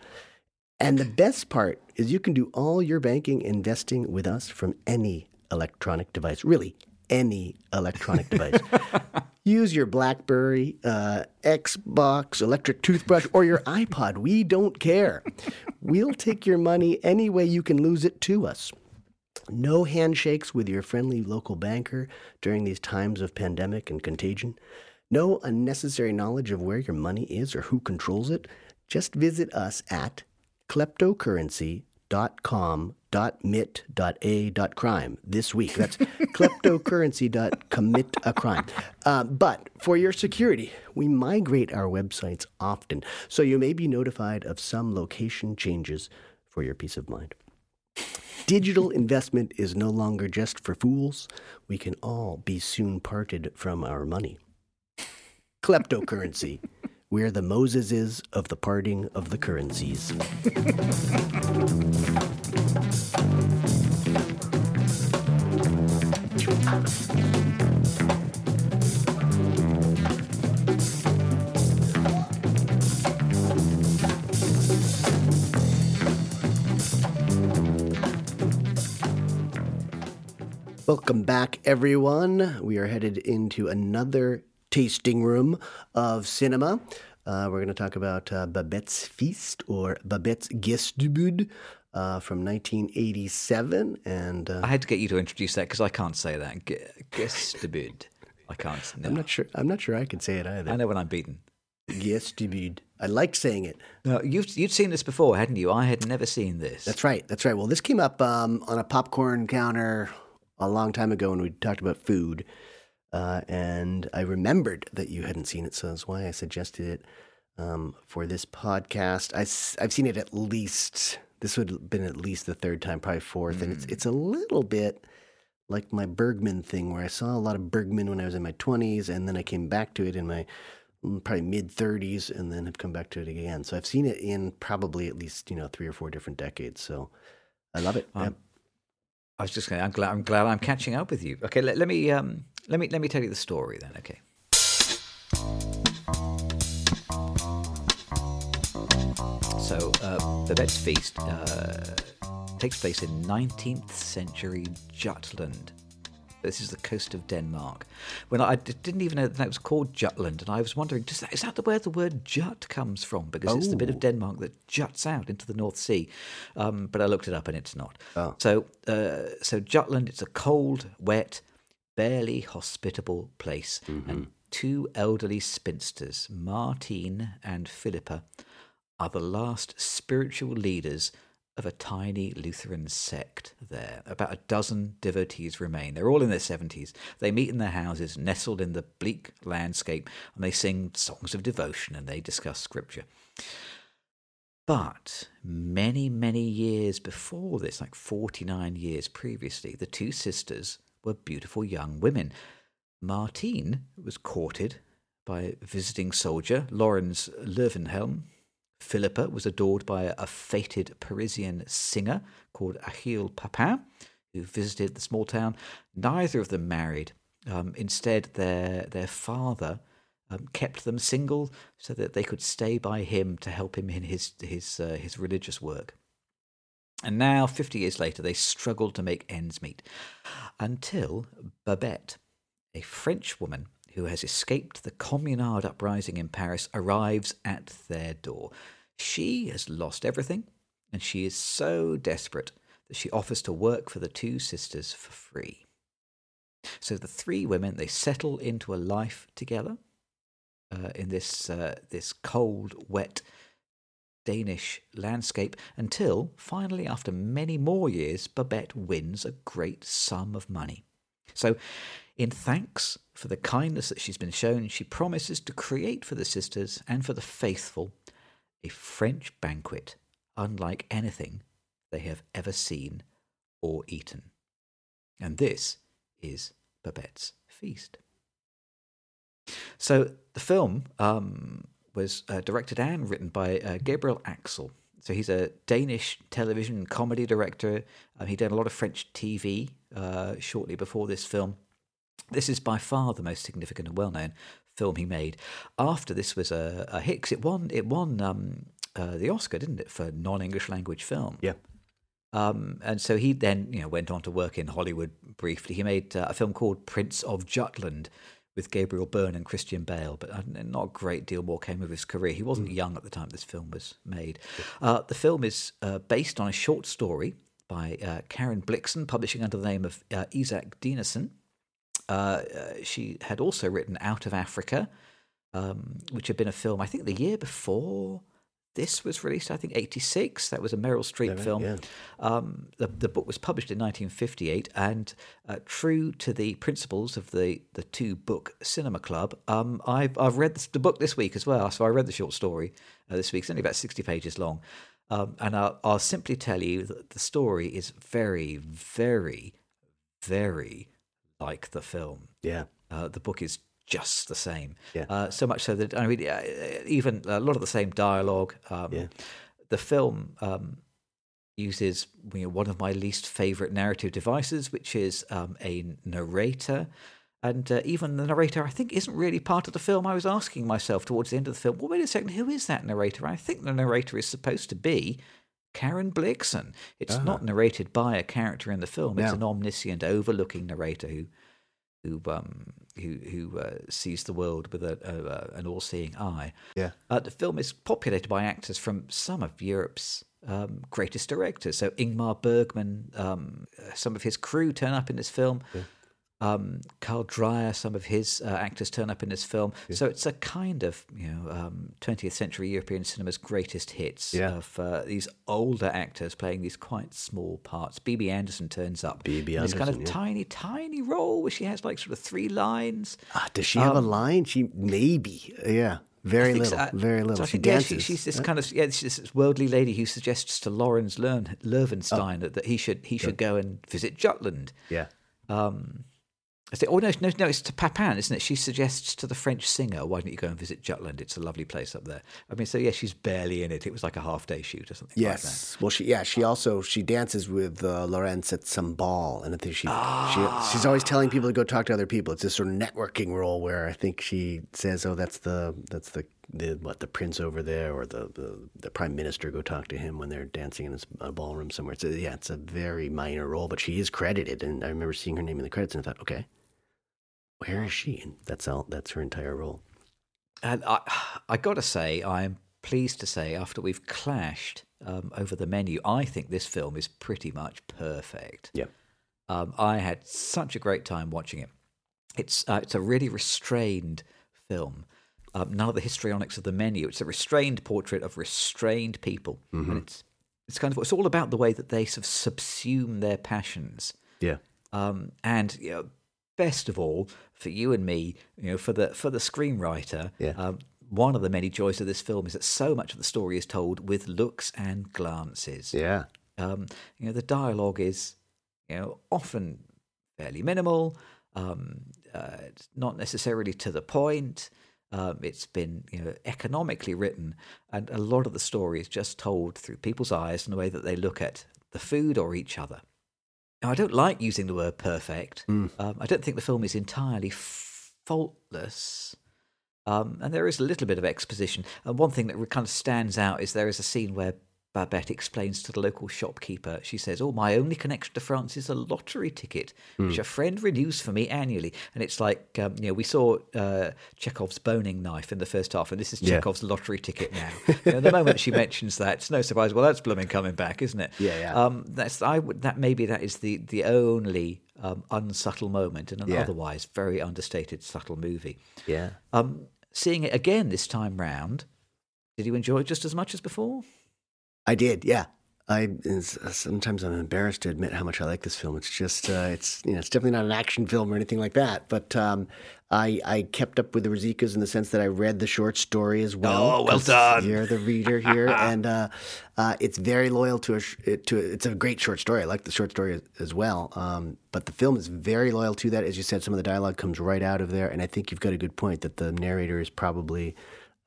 And the best part is you can do all your banking investing with us from any electronic device, really any electronic device. Use your Blackberry, uh, Xbox, electric toothbrush, or your iPod. We don't care. We'll take your money any way you can lose it to us. No handshakes with your friendly local banker during these times of pandemic and contagion. No unnecessary knowledge of where your money is or who controls it. Just visit us at kleptocurrency.com kleptocurrency.mit.a.crime this week. That's kleptocurrency.commit a crime. Uh, but for your security, we migrate our websites often, so you may be notified of some location changes for your peace of mind. Digital investment is no longer just for fools. We can all be soon parted from our money. Kleptocurrency. We're the Moseses of the parting of the currencies. Welcome back, everyone. We are headed into another tasting room of cinema. Uh, we're going to talk about uh, Babette's Feast or Babette's Gæstebud uh, from 1987. And uh, I had to get you to introduce that because I can't say that. Gæstebud. I can't. No. I'm not sure. I'm not sure I can say it either. I know when I'm beaten. Gæstebud. I like saying it. No, you've you'd seen this before, hadn't you? I had never seen this. That's right. That's right. Well, this came up um, on a popcorn counter a long time ago when we talked about food. Uh, and I remembered that you hadn't seen it, so that's why I suggested it um, for this podcast. I, have seen it at least. This would have been at least the third time, probably fourth, mm. and it's mm. it's a little bit like my Bergman thing, where I saw a lot of Bergman when I was in my twenties, and then I came back to it in my mm, probably mid 30s, and then have come back to it again. So I've seen it in probably at least you know three or four different decades. So I love it. Um, yep. I was just going. I'm glad. I'm glad I'm catching up with you. Okay, let, let me um, let me let me tell you the story then. Okay. So, uh, Babette's Feast uh, takes place in 19th century Jutland. This is the coast of Denmark. When I, didn't even know that it was called Jutland, and I was wondering, does that, is that the where the word jut comes from? Because oh. it's the bit of oh. Denmark that juts out into the North Sea. Um, but I looked it up, and it's not. Oh. So, uh, so Jutland, it's a cold, wet, barely hospitable place, mm-hmm. and two elderly spinsters, Martine and Philippa, are the last spiritual leaders of a tiny Lutheran sect there. About a dozen devotees remain. They're all in their 70s. They meet in their houses, nestled in the bleak landscape, and they sing songs of devotion and they discuss scripture. But many, many years before this, like 49 years previously, the two sisters were beautiful young women. Martine was courted by a visiting soldier, Lorenz Löwenhelm, Philippa was adored by a fated Parisian singer called Achille Papin, who visited the small town. Neither of them married. Um, instead, their their father um, kept them single so that they could stay by him to help him in his his uh, his religious work. And now, fifty years later, they struggled to make ends meet, until Babette, a French woman who has escaped the Communard uprising in Paris, arrives at their door. She has lost everything, and she is so desperate that she offers to work for the two sisters for free. So the three women they settle into a life together uh, in this uh, this cold, wet Danish landscape until finally, after many more years, Babette wins a great sum of money. So in thanks for the kindness that she's been shown, she promises to create for the sisters and for the faithful a French banquet unlike anything they have ever seen or eaten. And this is Babette's Feast. So the film um, was uh, directed and written by uh, Gabriel Axel. So he's a Danish television comedy director. Uh, he did a lot of French TV uh, shortly before this film. This is by far the most significant and well-known film he made. After this was a, a hit, it won it won um, uh, the Oscar, didn't it, for non-English language film? Yeah. Um, and so he then you know went on to work in Hollywood briefly. He made uh, a film called Prince of Jutland with Gabriel Byrne and Christian Bale, but uh, not a great deal more came of his career. He wasn't mm. young at the time this film was made. Uh, the film is uh, based on a short story by uh, Karen Blixen, publishing under the name of uh, Isak Dinesen. Uh, she had also written Out of Africa, um, which had been a film, I think, the year before this was released, I think, 86. That was a Meryl Streep yeah, film. Yeah. Um, the, the book was published in 1958, and uh, true to the principles of the, the two book cinema club, um, I've, I've read the book this week as well. So I read the short story uh, this week. It's only about 60 pages long. Um, and I'll, I'll simply tell you that the story is very, very, very like the film. Yeah. Uh, the book is just the same. Yeah. Uh, so much so that I mean, even a lot of the same dialogue. Um, yeah. The film um, uses you know, one of my least favorite narrative devices, which is um, a narrator. And uh, even the narrator, I think, isn't really part of the film. I was asking myself towards the end of the film, well, wait a second, who is that narrator? I think the narrator is supposed to be Karen Blixen. It's not narrated by a character in the film. It's an omniscient, overlooking narrator who who um, who who uh, sees the world with a, a, an all-seeing eye. Yeah. Uh, the film is populated by actors from some of Europe's um, greatest directors. So Ingmar Bergman, um, some of his crew turn up in this film. Yeah. Um, Carl Dreyer, some of his uh, actors turn up in this film. Yeah. So it's a kind of you know um, 20th century European cinema's greatest hits yeah. of uh, these older actors playing these quite small parts. Bibi Andersson turns up. Bibi Andersson, this kind of yeah. tiny, tiny role where she has like sort of three lines. Ah, does she have a um, line? She maybe, yeah. Very little, so. very little. So she dances. Yeah, she, she's this kind of yeah, she's this worldly lady who suggests to Lawrence Löwenstein oh. that, that he should he should go and visit Jutland. Yeah. Um, I say, oh no, no, no, it's to Papin, isn't it? She suggests to the French singer, "Why don't you go and visit Jutland? It's a lovely place up there." I mean, so yeah, she's barely in it. It was like a half day shoot or something. Yes. Like well, she yeah, she also she dances with uh, Lorenz at some ball, and I think she, ah. she she's always telling people to go talk to other people. It's this sort of networking role where I think she says, "Oh, that's the that's the the what the prince over there or the, the, the prime minister go talk to him when they're dancing in a ballroom somewhere. So yeah, it's a very minor role, but she is credited, and I remember seeing her name in the credits, and I thought, okay, where is she? And that's all. That's her entire role. And I, I got to say, I'm pleased to say, after we've clashed um, over the menu, I think this film is pretty much perfect. Yeah. Um, I had such a great time watching it. It's uh, it's a really restrained film. Um, none of the histrionics of the menu. It's a restrained portrait of restrained people, and it's it's kind of it's all about the way that they sort of subsume their passions. Yeah. Um, and you know, best of all, for you and me, you know, for the for the screenwriter, Yeah. um, one of the many joys of this film is that so much of the story is told with looks and glances. Yeah. Um, you know, the dialogue is, you know, often fairly minimal. Um, uh, not necessarily to the point. Um, it's been, you know, economically written, and a lot of the story is just told through people's eyes and the way that they look at the food or each other. Now, I don't like using the word perfect. Um, I don't think the film is entirely faultless. Um, and there is a little bit of exposition. And one thing that kind of stands out is there is a scene where Babette explains to the local shopkeeper, she says, Oh, my only connection to France is a lottery ticket, which a friend renews for me annually. And it's like, um, you know, we saw uh, Chekhov's boning knife in the first half, and this is Yeah. Chekhov's lottery ticket now. you know, the moment she mentions that, it's no surprise. Well, that's blooming coming back, isn't it? Yeah, yeah. Um, that's I would that maybe that is the the only um, unsubtle moment in an Yeah. otherwise very understated subtle movie. Yeah. Um, seeing it again this time round, did you enjoy it just as much as before? I did, yeah. I sometimes I'm embarrassed to admit how much I like this film. It's just uh, it's you know it's definitely not an action film or anything like that. But um, I I kept up with the Razikas in the sense that I read the short story as well. Oh, well done. You're the reader here, and uh, uh, it's very loyal to a it- to a, it's a great short story. I like the short story as, as well. Um, but the film is very loyal to that. As you said, some of the dialogue comes right out of there, and I think you've got a good point that the narrator is probably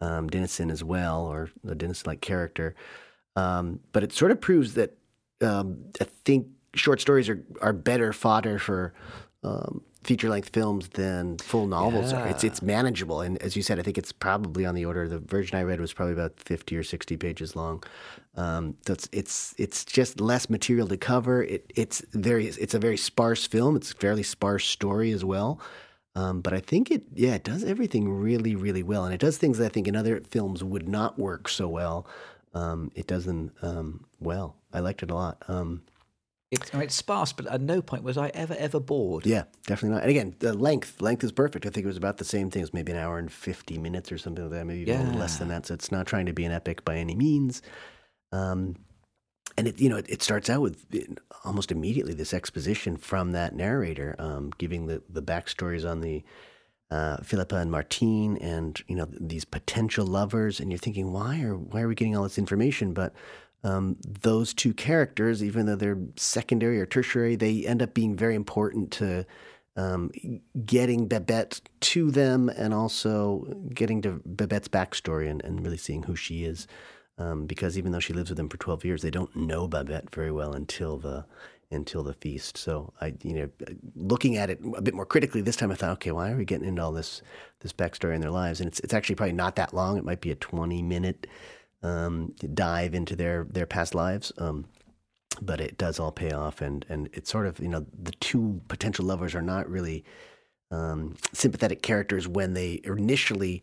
um, Dinesen as well, or the Dinesen-like character. Um, but it sort of proves that um, I think short stories are, are better fodder for um, feature length films than full novels are. It's it's manageable, and as you said, I think it's probably on the order. The version I read was probably about fifty or sixty pages long. Um, that's it's it's just less material to cover. It it's very it's a very sparse film. It's a fairly sparse story as well. Um, but I think it, yeah, it does everything really, really well, and it does things that I think in other films would not work so well. Um, it does them um, well. I liked it a lot. Um, It's, it's sparse, but at no point was I ever ever bored. yeah, definitely not. And again, the length, length is perfect. I think it was about the same thing. It was maybe an hour and fifty minutes or something like that, maybe even a little less than that. So it's not trying to be an epic by any means. Um, and it, you know, it, it starts out with it- almost immediately this exposition from that narrator, um, giving the the backstories on the uh, Philippa and Martine, and you know these potential lovers, and you're thinking, why are why are we getting all this information? But um, those two characters, even though they're secondary or tertiary, they end up being very important to um, getting Babette to them, and also getting to Babette's backstory and, and really seeing who she is. Um, because even though she lives with them for 12 years, they don't know Babette very well until the until the feast. So I, you know, looking at it a bit more critically this time, I thought, okay, why are we getting into all this this backstory in their lives? And it's it's actually probably not that long. It might be a 20 minute um, dive into their their past lives. Um, but it does all pay off, and and it's sort of you know the two potential lovers are not really um, sympathetic characters when they initially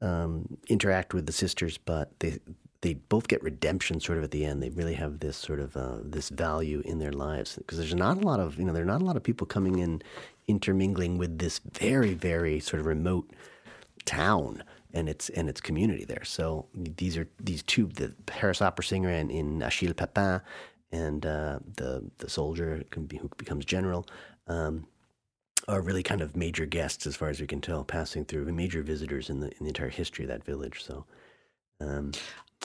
um, interact with the sisters, but they they both get redemption sort of at the end. They really have this sort of uh, this value in their lives because there's not a lot of you know there are not a lot of people coming in intermingling with this very very sort of remote town and its and its community there. So these are these two the Paris opera singer and in Achille Papin and uh, the the soldier be, who becomes general. Um, are really kind of major guests as far as we can tell, passing through major visitors in the in the entire history of that village. So, um,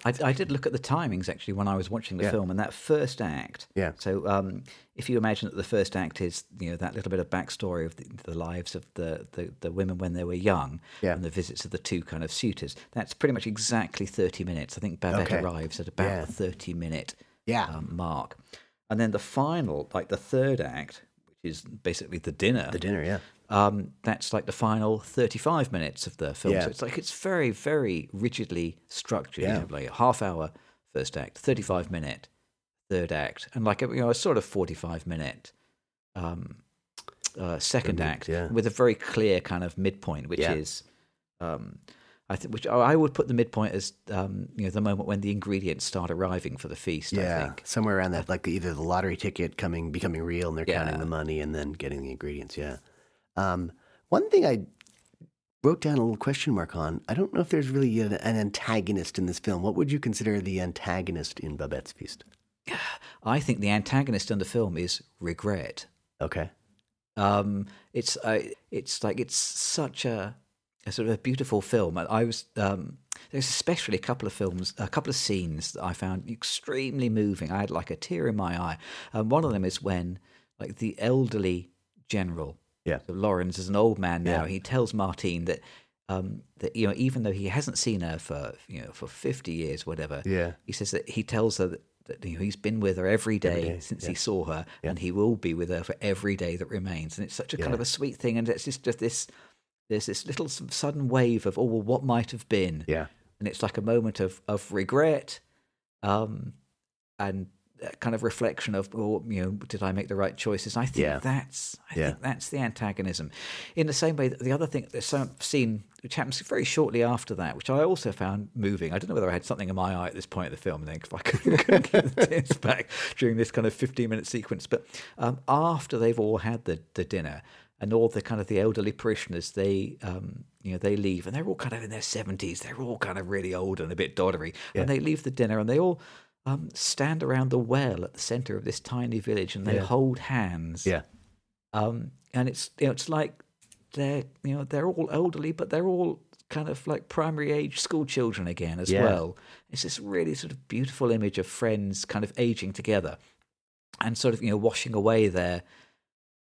I, I did look at the timings actually when I was watching the Yeah. film, and that first act. Yeah. So um, if you imagine that the first act is you know that little bit of backstory of the, the lives of the, the, the women when they were young, Yeah. and the visits of the two kind of suitors, that's pretty much exactly thirty minutes. I think Babette Okay. arrives at about Yeah. the thirty minute Yeah. um, mark, and then the final, like the third act, which is basically the dinner. the dinner, yeah, um, that's like the final 35 minutes of the film. Yeah. So it's like it's very, very rigidly structured. You Yeah. have like a half hour first act, 35 minute third act, and like a, you know, a sort of 45 minute um, uh, second act yeah. with a very clear kind of midpoint, which Yeah. is. Um, I think, which I would put the midpoint as um, you know the moment when the ingredients start arriving for the feast. Yeah, I yeah, think. somewhere around that, like either the lottery ticket coming becoming real and they're counting the money and then getting the ingredients. Yeah. Um, one thing I wrote down a little question mark on. I don't know if there's really an, an antagonist in this film. What would you consider the antagonist in Babette's Feast? I think the antagonist in the film is regret. Okay. Um, it's uh, it's like it's such a, a sort of a beautiful film. I was um, there's especially a couple of films, a couple of scenes that I found extremely moving. I had like a tear in my eye. And one of them is when like the elderly general, Yeah. so Lawrence is an old man now. Yeah. He tells Martine that. Um, that you know, even though he hasn't seen her for you know for fifty years, whatever, Yeah. he says that he tells her that, that you know, he's been with her every day, day, since yeah. he saw her, and he will be with her for every day that remains. And it's such a kind of a sweet thing, and it's just, just this there's this little sudden wave of oh well, what might have been, Yeah. and it's like a moment of of regret, um, and kind of reflection of oh you know did I make the right choices? I think Yeah. that's I Yeah. think that's the antagonism. In the same way that the other thing there's some scene which happens very shortly after that, which I also found moving. I don't know whether I had something in my eye at this point of the film, then because I couldn't, couldn't get the tears back during this kind of 15 minute sequence. But um, after they've all had the, the dinner and all the kind of the elderly parishioners, they um, you know they leave and they're all kind of in their 70s. They're all kind of really old and a bit doddery, Yeah. and they leave the dinner and they all. Um, stand around the well at the center of this tiny village, and they Yeah. hold hands. Yeah. Um, and it's you know it's like they're you know they're all elderly, but they're all kind of like primary age school children again as Yeah. well. It's this really sort of beautiful image of friends kind of aging together, and sort of you know washing away their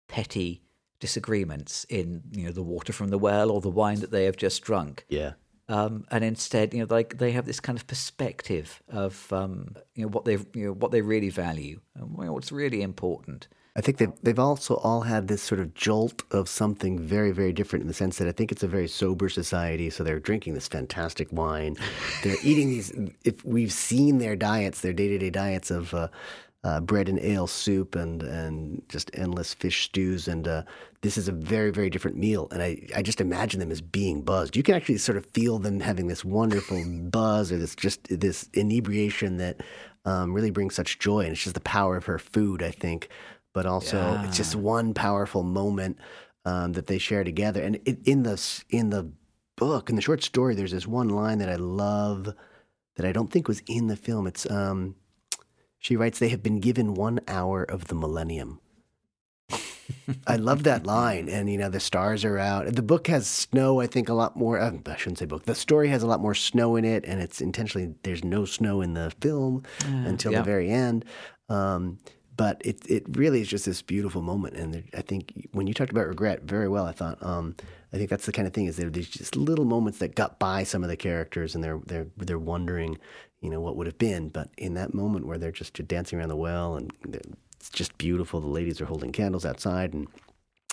petty disagreements in you know the water from the well or the wine that they have just drunk Yeah. Um, and instead, you know, like they have this kind of perspective of um, you know what they you know what they really value and what's really important. I think they've, they've also all had this sort of jolt of something very, very different in the sense that I think it's a very sober society. So they're drinking this fantastic wine. They're eating these, if we've seen their diets, their day to day diets of uh, uh, bread and ale soup and, and just endless fish stews. And uh, this is a very, very different meal. And I, I just imagine them as being buzzed. You can actually sort of feel them having this wonderful buzz or this just this inebriation that um, really brings such joy. And it's just the power of her food, I think but also it's just one powerful moment um, that they share together. And it, in the in the book, in the short story, there's this one line that I love that I don't think was in the film. It's um, she writes, "They have been given one hour of the millennium." I love that line, and you know the stars are out. The book has snow. I think a lot more. Uh, I shouldn't say book. The story has a lot more snow in it, and it's intentionally there's no snow in the film until yeah. the very end. Um, but it it really is just this beautiful moment, and there, I think when you talked about regret very well, I thought um, I think that's the kind of thing is there there's just little moments that got by some of the characters, and they're they're they're wondering, you know, what would have been. But in that moment where they're just dancing around the well, and it's just beautiful. The ladies are holding candles outside, and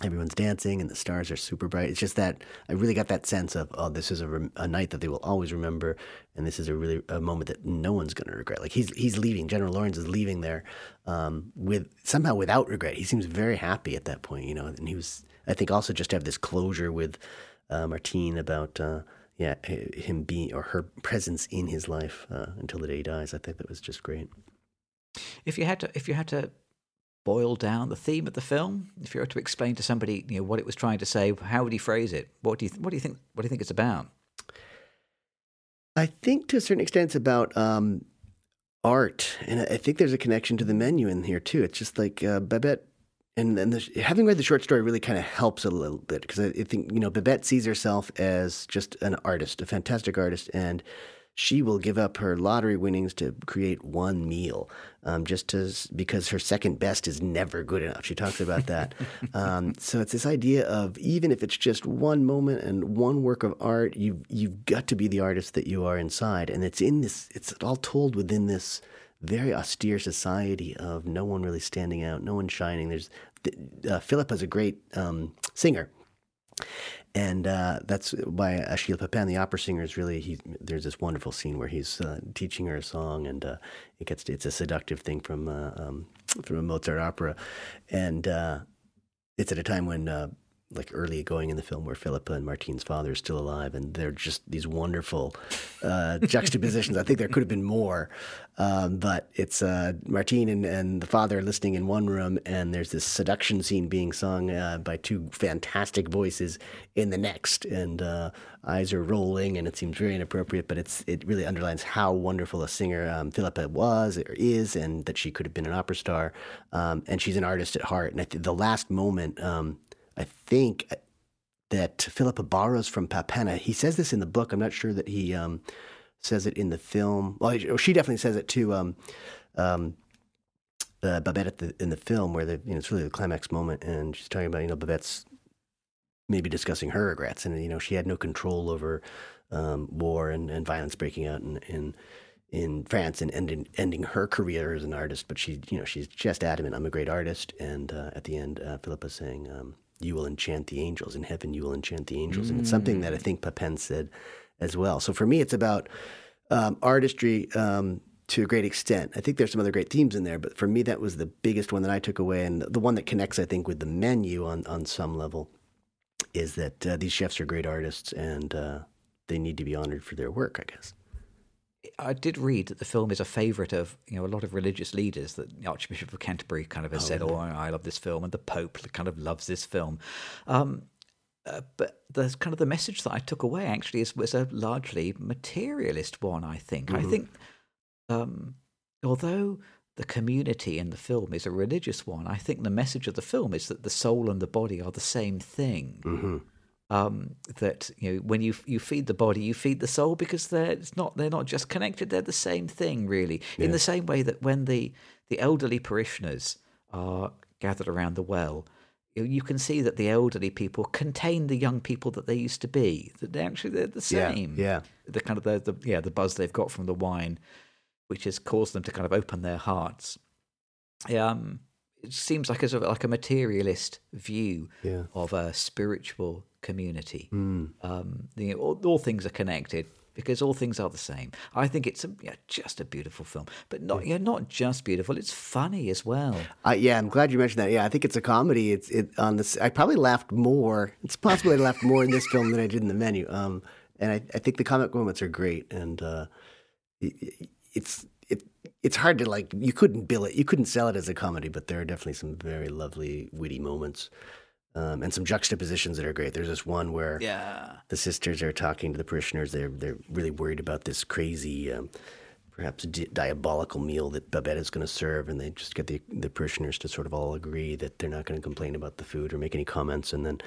everyone's dancing and the stars are super bright. It's just that I really got that sense of oh, this is a, rem- a night that they will always remember, and this is a really a moment that no one's going to regret. Like he's he's leaving. General Lawrence is leaving there um, with somehow without regret. He seems very happy at that point, you know. And he was I think also just to have this closure with uh, Martine about. Uh, yeah, him being or her presence in his life uh, until the day he dies. I think that was just great. If you had to, if you had to boil down the theme of the film, if you were to explain to somebody, you know, what it was trying to say, how would you phrase it? What do you, what do you think? What do you think it's about? I think to a certain extent it's about um, art, and I think there's a connection to the menu in here too. It's just like uh, Babette, and and the, having read the short story really kind of helps a little bit because I, I think you know Babette sees herself as just an artist, a fantastic artist, and she will give up her lottery winnings to create one meal, um, just as because her second best is never good enough. She talks about that. um, so it's this idea of even if it's just one moment and one work of art, you've you've got to be the artist that you are inside, and it's in this. It's all told within this very austere society of no one really standing out, no one shining. There's uh, Philip is a great um, singer. And uh, that's why Achille Papin, the opera singer, is really. He, there's this wonderful scene where he's uh, teaching her a song, and uh, it gets to, it's a seductive thing from uh, um, from a Mozart opera, and uh, it's at a time when like early going in the film where Philippa and Martine's father is still alive, and they're just these wonderful uh, juxtapositions. I think there could have been more, um, but it's uh, Martine and, and the father listening in one room, and there's this seduction scene being sung uh, by two fantastic voices in the next, and uh, eyes are rolling, and it seems very inappropriate, but it's it really underlines how wonderful a singer um, Philippa was or is, and that she could have been an opera star, um, and she's an artist at heart. And the last moment. I think that Philippa borrows from Papena. He says this in the book. I'm not sure that he um, says it in the film. Well, she definitely says it to um, um, uh, Babette the, in the film, where the, you know, it's really the climax moment, and she's talking about you know Babette's maybe discussing her regrets, and you know she had no control over um, war and, and violence breaking out in, in in France and ending ending her career as an artist. But she you know she's just adamant, I'm a great artist, and uh, at the end, uh, Philippa's saying um, you will enchant the angels. In heaven, you will enchant the angels. Mm. And it's something that I think Papin said as well. So for me, it's about um, artistry um, to a great extent. I think there's some other great themes in there, but for me, that was the biggest one that I took away. And the one that connects, I think, with the menu on, on some level is that uh, these chefs are great artists and uh, they need to be honored for their work, I guess. I did read that the film is a favourite of you know a lot of religious leaders. That the Archbishop of Canterbury kind of has oh, said, really? "Oh, I love this film," and the Pope kind of loves this film. Um, uh, but the kind of the message that I took away actually is was a largely materialist one. I think. Mm-hmm. I think, um, although the community in the film is a religious one, I think the message of the film is that the soul and the body are the same thing. Mm-hmm um, that you know when you you feed the body, you feed the soul because they're it's not they're not just connected; they're the same thing, really. Yeah. In the same way that when the the elderly parishioners are gathered around the well, you, you can see that the elderly people contain the young people that they used to be. That they actually they're the same. Yeah, yeah. The kind of the, the yeah the buzz they've got from the wine, which has caused them to kind of open their hearts. Um, it seems like a sort of like a materialist view yeah. of a spiritual community. Mm. Um, the, all, all, things are connected because all things are the same. I think it's a, yeah, just a beautiful film, but not yeah, not just beautiful. It's funny as well. Uh, yeah, I'm glad you mentioned that. Yeah, I think it's a comedy. It's it on this. I probably laughed more. It's possible I laughed more in this film than I did in the menu. Um, and I, I think the comic moments are great, and uh, it, it's it it's hard to like. You couldn't bill it. You couldn't sell it as a comedy, but there are definitely some very lovely, witty moments um, and some juxtapositions that are great. There's this one where yeah. the sisters are talking to the parishioners. They're they're really worried about this crazy um, perhaps di- diabolical meal that Babette is going to serve, and they just get the, the parishioners to sort of all agree that they're not going to complain about the food or make any comments. And then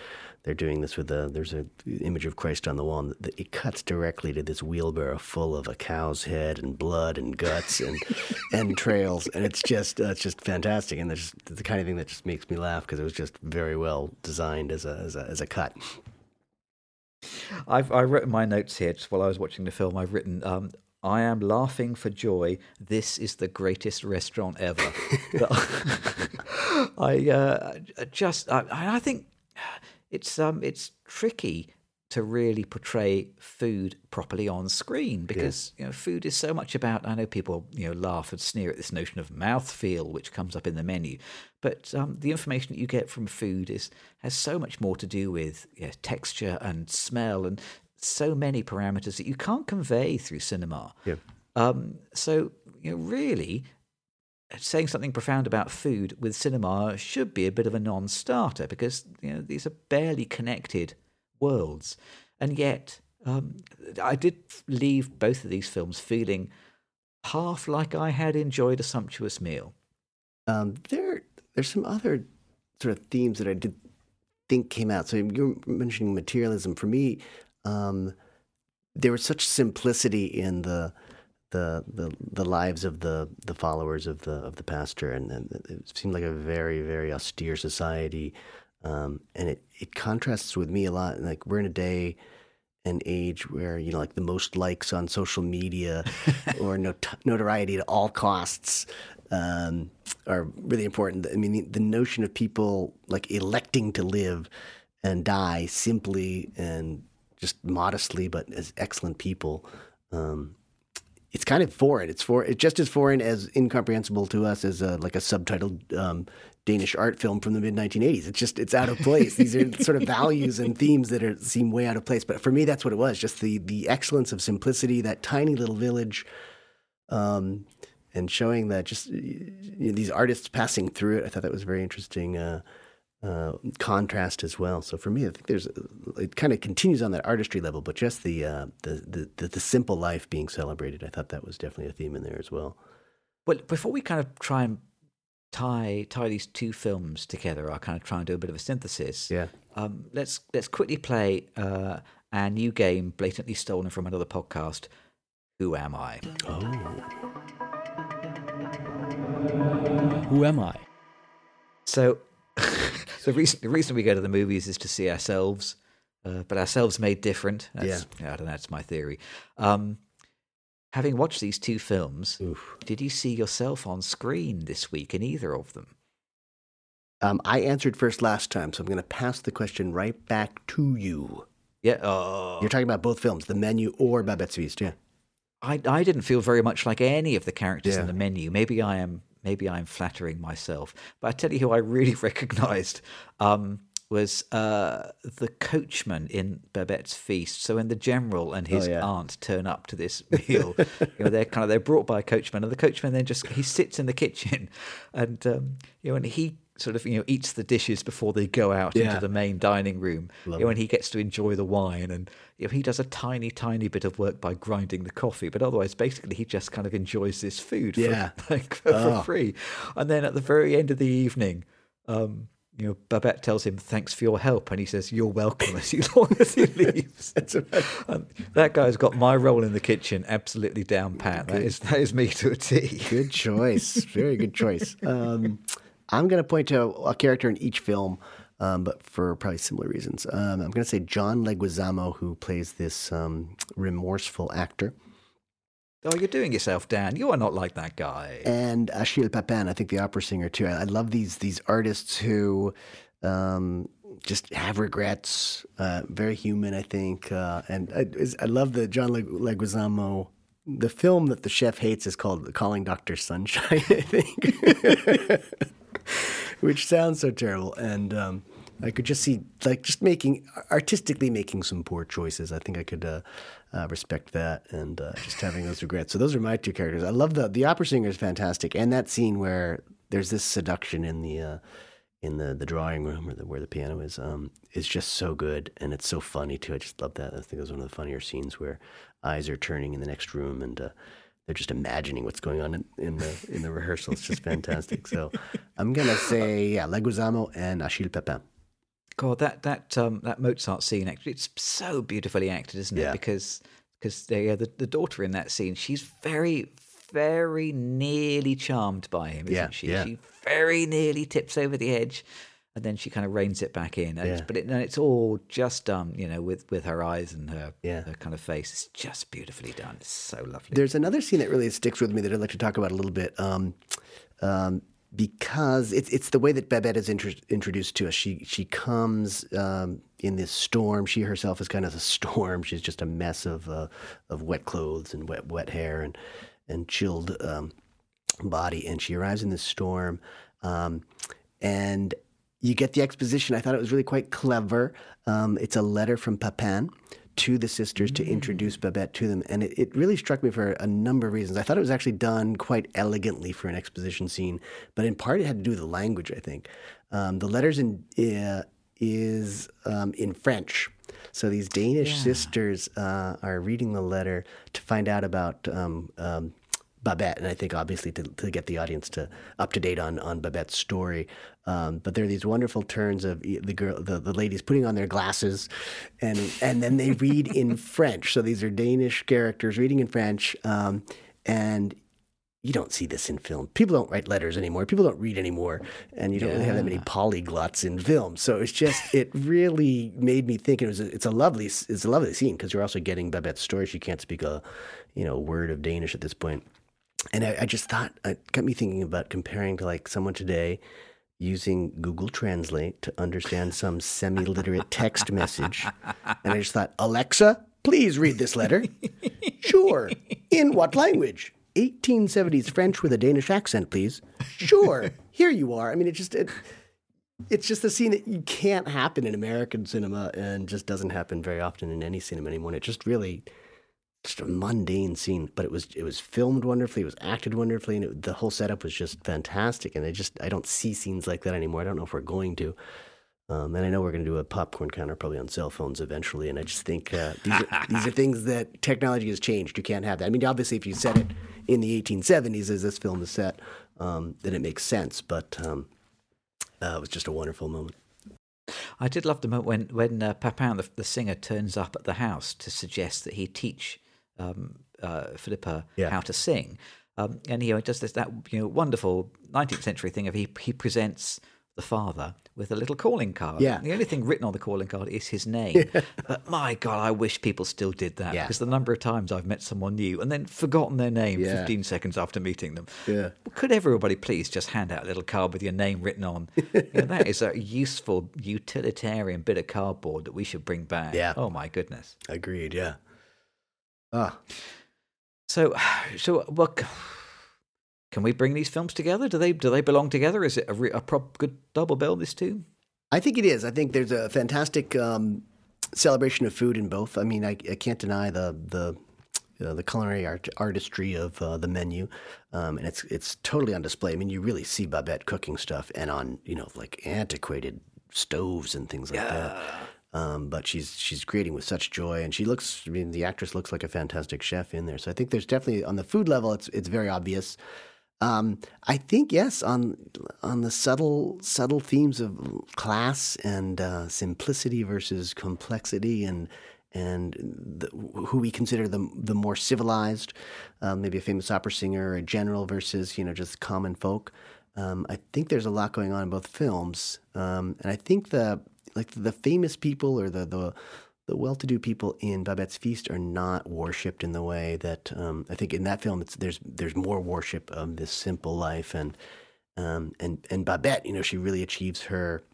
they're doing this with a there's a image of Christ on the wall, and it cuts directly to this wheelbarrow full of a cow's head and blood and guts and entrails, and it's just uh, it's just fantastic, and it's the kind of thing that just makes me laugh because it was just very well designed as a as a, as a cut. I've I written my notes here just while I was watching the film. I've written um, I am laughing for joy. This is the greatest restaurant ever. I uh, just, I, I, think it's um, it's tricky to really portray food properly on screen because yeah. you know food is so much about. I know people you know laugh and sneer at this notion of mouthfeel which comes up in the menu, but um, the information that you get from food is has so much more to do with yeah, texture and smell and so many parameters that you can't convey through cinema. Yeah. Um, so you know, really, saying something profound about food with cinema should be a bit of a non-starter because you know these are barely connected worlds, and yet um, I did leave both of these films feeling half like I had enjoyed a sumptuous meal. Um, there, there's some other sort of themes that I did think came out. So you're mentioning materialism. For me, um, there was such simplicity in the the the, the lives of the, the followers of the of the pastor, and, and it seemed like a very very austere society, um, and it it contrasts with me a lot. Like we're in a day and age where you know like the most likes on social media or not- notoriety at all costs um, are really important. I mean, the, the notion of people like electing to live and die simply and just modestly, but as excellent people, um, it's kind of foreign. It's for it's just as foreign as incomprehensible to us as a, like a subtitled um, Danish art film from the mid 1980s. It's just it's out of place. These are sort of values and themes that are seem way out of place. But for me, that's what it was. Just the the excellence of simplicity. That tiny little village. Um, and showing that just you know, these artists passing through it, I thought that was very interesting. Uh, uh, contrast as well. So for me, I think there's it kind of continues on that artistry level, but just the, uh, the, the the the simple life being celebrated. I thought that was definitely a theme in there as well. Well, before we kind of try and tie tie these two films together, I kind of try and do a bit of a synthesis. Yeah. Um, let's let's quickly play uh, our new game, blatantly stolen from another podcast. Who am I? Oh. Who am I? So the reason, the reason we go to the movies is to see ourselves, uh, but ourselves made different. That's, yeah. I don't know. That's my theory. Um, having watched these two films, Oof. did you see yourself on screen this week in either of them? Um, I answered first last time, so I'm going to pass the question right back to you. Yeah. Oh. You're talking about both films, The Menu or Babette's Feast, yeah. I, I didn't feel very much like any of the characters Yeah. in the menu. Maybe I am maybe I'm flattering myself, but I tell you who I really recognised um, was uh, the coachman in Babette's feast. So when the general and his Oh, yeah. aunt turn up to this meal, you know they're kind of they're brought by a coachman, and the coachman then just he sits in the kitchen, and um, you know and he sort of you know eats the dishes before they go out Yeah. into the main dining room. You know, and he gets to enjoy the wine, and you know, he does a tiny, tiny bit of work by grinding the coffee, but otherwise, basically, he just kind of enjoys this food for, Yeah. like, for, Oh. for free. And then at the very end of the evening, um, you know, Babette tells him, "Thanks for your help," and he says, "You're welcome." As long as he leaves, that guy's got my role in the kitchen absolutely down pat. That is that is me to a T. Good choice. Very good choice. Um, I'm going to point to a character in each film, um, but for probably similar reasons. Um, I'm going to say John Leguizamo, who plays this um, remorseful actor, Oh, you're doing yourself, Dan. You are not like that guy. and Achille Papin, I think the opera singer too. I, I love these these artists who um, just have regrets. Uh, very human, I think, uh, and I, I love the John Leguizamo. The film that the chef hates is called Calling Doctor Sunshine, I think, which sounds so terrible. And um, I could just see, like, just making artistically making some poor choices. I think I could uh, uh, respect that and uh, just having those regrets. So those are my two characters. I love the the opera singer is fantastic, and that scene where there's this seduction in the. Uh, in the, the drawing room or the, where the piano is um, is just so good and it's so funny too. I just love that. I think it was one of the funnier scenes where eyes are turning in the next room and uh, they're just imagining what's going on in, in the in the rehearsal. It's just fantastic. So I'm gonna say yeah, Leguizamo and Achille Papin. God, that that um, that Mozart scene actually it's so beautifully acted, isn't it? Yeah. Because because the, yeah, the the daughter in that scene, she's very very nearly charmed by him, isn't Yeah, she? yeah. She very nearly tips over the edge, and then she kind of reins it back in. And it's, but it, and it's all just done, you know, with with her eyes and her Yeah. her kind of face. It's just beautifully done. It's so lovely. There's another scene that really sticks with me that I'd like to talk about a little bit. Um, um, because it's it's the way that Babette is intro- introduced to us. She she comes um, in this storm. She herself is kind of a storm. She's just a mess of uh, of wet clothes and wet wet hair and and chilled um, body. And she arrives in this storm, um, and you get the exposition. I thought it was really quite clever. Um, it's a letter from Papin to the sisters to introduce Babette to them. And it, it really struck me for a number of reasons. I thought it was actually done quite elegantly for an exposition scene, but in part it had to do with the language, I think. Um, the letters in uh, is um, in French. So these Danish sisters uh, are reading the letter to find out about um, um, Babette, and I think obviously to, to get the audience to up to date on on Babette's story. Um, but there are these wonderful turns of the girl, the, the ladies putting on their glasses, and and then they read in French. So these are Danish characters reading in French, um, and you don't see this in film. People don't write letters anymore. People don't read anymore, and you don't really have that many polyglots in film. So it's just it really made me think. It was a, it's a lovely it's a lovely scene because you're also getting Babette's story. She can't speak a you know word of Danish at this point, and I, I just thought it got me thinking about comparing to like someone today using Google Translate to understand some semi-literate text message, and I just thought Alexa. Please read this letter. Sure. In what language? 1870s French with a Danish accent, please. Sure. Here you are. I mean, it just it, it's just a scene that you can't happen in American cinema and just doesn't happen very often in any cinema anymore. It just really just a mundane scene, but it was it was filmed wonderfully, it was acted wonderfully, and it, the whole setup was just fantastic. And I just I don't see scenes like that anymore. I don't know if we're going to. Um, and I know we're going to do a popcorn counter probably on cell phones eventually. And I just think uh, these, are, these are things that technology has changed. You can't have that. I mean, obviously, if you set it in the 1870s as this film is set, um, then it makes sense. But um, uh, it was just a wonderful moment. I did love the moment when when uh, Papin, the, the singer, turns up at the house to suggest that he teach um, uh, Philippa Yeah. how to sing, um, and he does this that you know wonderful 19th century thing of he he presents the father with a little calling card. Yeah. The only thing written on the calling card is his name. but my God, I wish people still did that Yeah. because the number of times I've met someone new and then forgotten their name Yeah. 15 seconds after meeting them. Yeah. Could everybody please just hand out a little card with your name written on? You know, that is a useful, utilitarian bit of cardboard that we should bring back. Yeah. Oh my goodness. Agreed. Yeah. Ah, So, so what? Can we bring these films together? Do they do they belong together? Is it a, re, a prop, good double bill? This too. I think it is. I think there's a fantastic um, celebration of food in both. I mean, I, I can't deny the the uh, the culinary art, artistry of uh, the menu, um, and it's it's totally on display. I mean, you really see Babette cooking stuff, and on you know like antiquated stoves and things like that. Um, but she's she's creating with such joy, and she looks. I mean, the actress looks like a fantastic chef in there. So I think there's definitely on the food level, it's it's very obvious. Um, I think yes on on the subtle subtle themes of class and uh, simplicity versus complexity and and the, who we consider the the more civilized, um, maybe a famous opera singer or a general versus you know just common folk. Um, I think there's a lot going on in both films, um, and I think the like the famous people or the the the well-to-do people in Babette's Feast are not worshipped in the way that um, I think in that film there's there's more worship of this simple life and um, and and Babette, you know, she really achieves her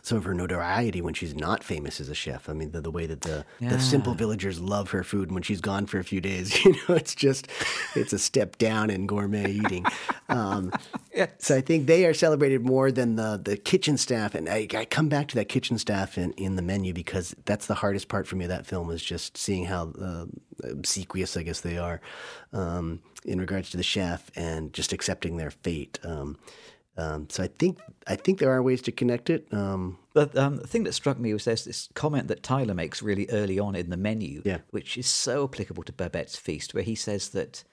some of her notoriety when she's not famous as a chef. I mean, the, the way that the, the simple villagers love her food, when she's gone for a few days, you know, it's just it's a step down in gourmet eating. Um, so I think they are celebrated more than the the kitchen staff, and I, I come back to that kitchen staff in, in the menu because that's the hardest part for me. of That film is just seeing how uh, obsequious, I guess they are, um, in regards to the chef, and just accepting their fate. Um, um, so I think I think there are ways to connect it. Um, But um, the thing that struck me was there's this comment that Tyler makes really early on in the menu, Yeah. which is so applicable to Babette's feast, where he says that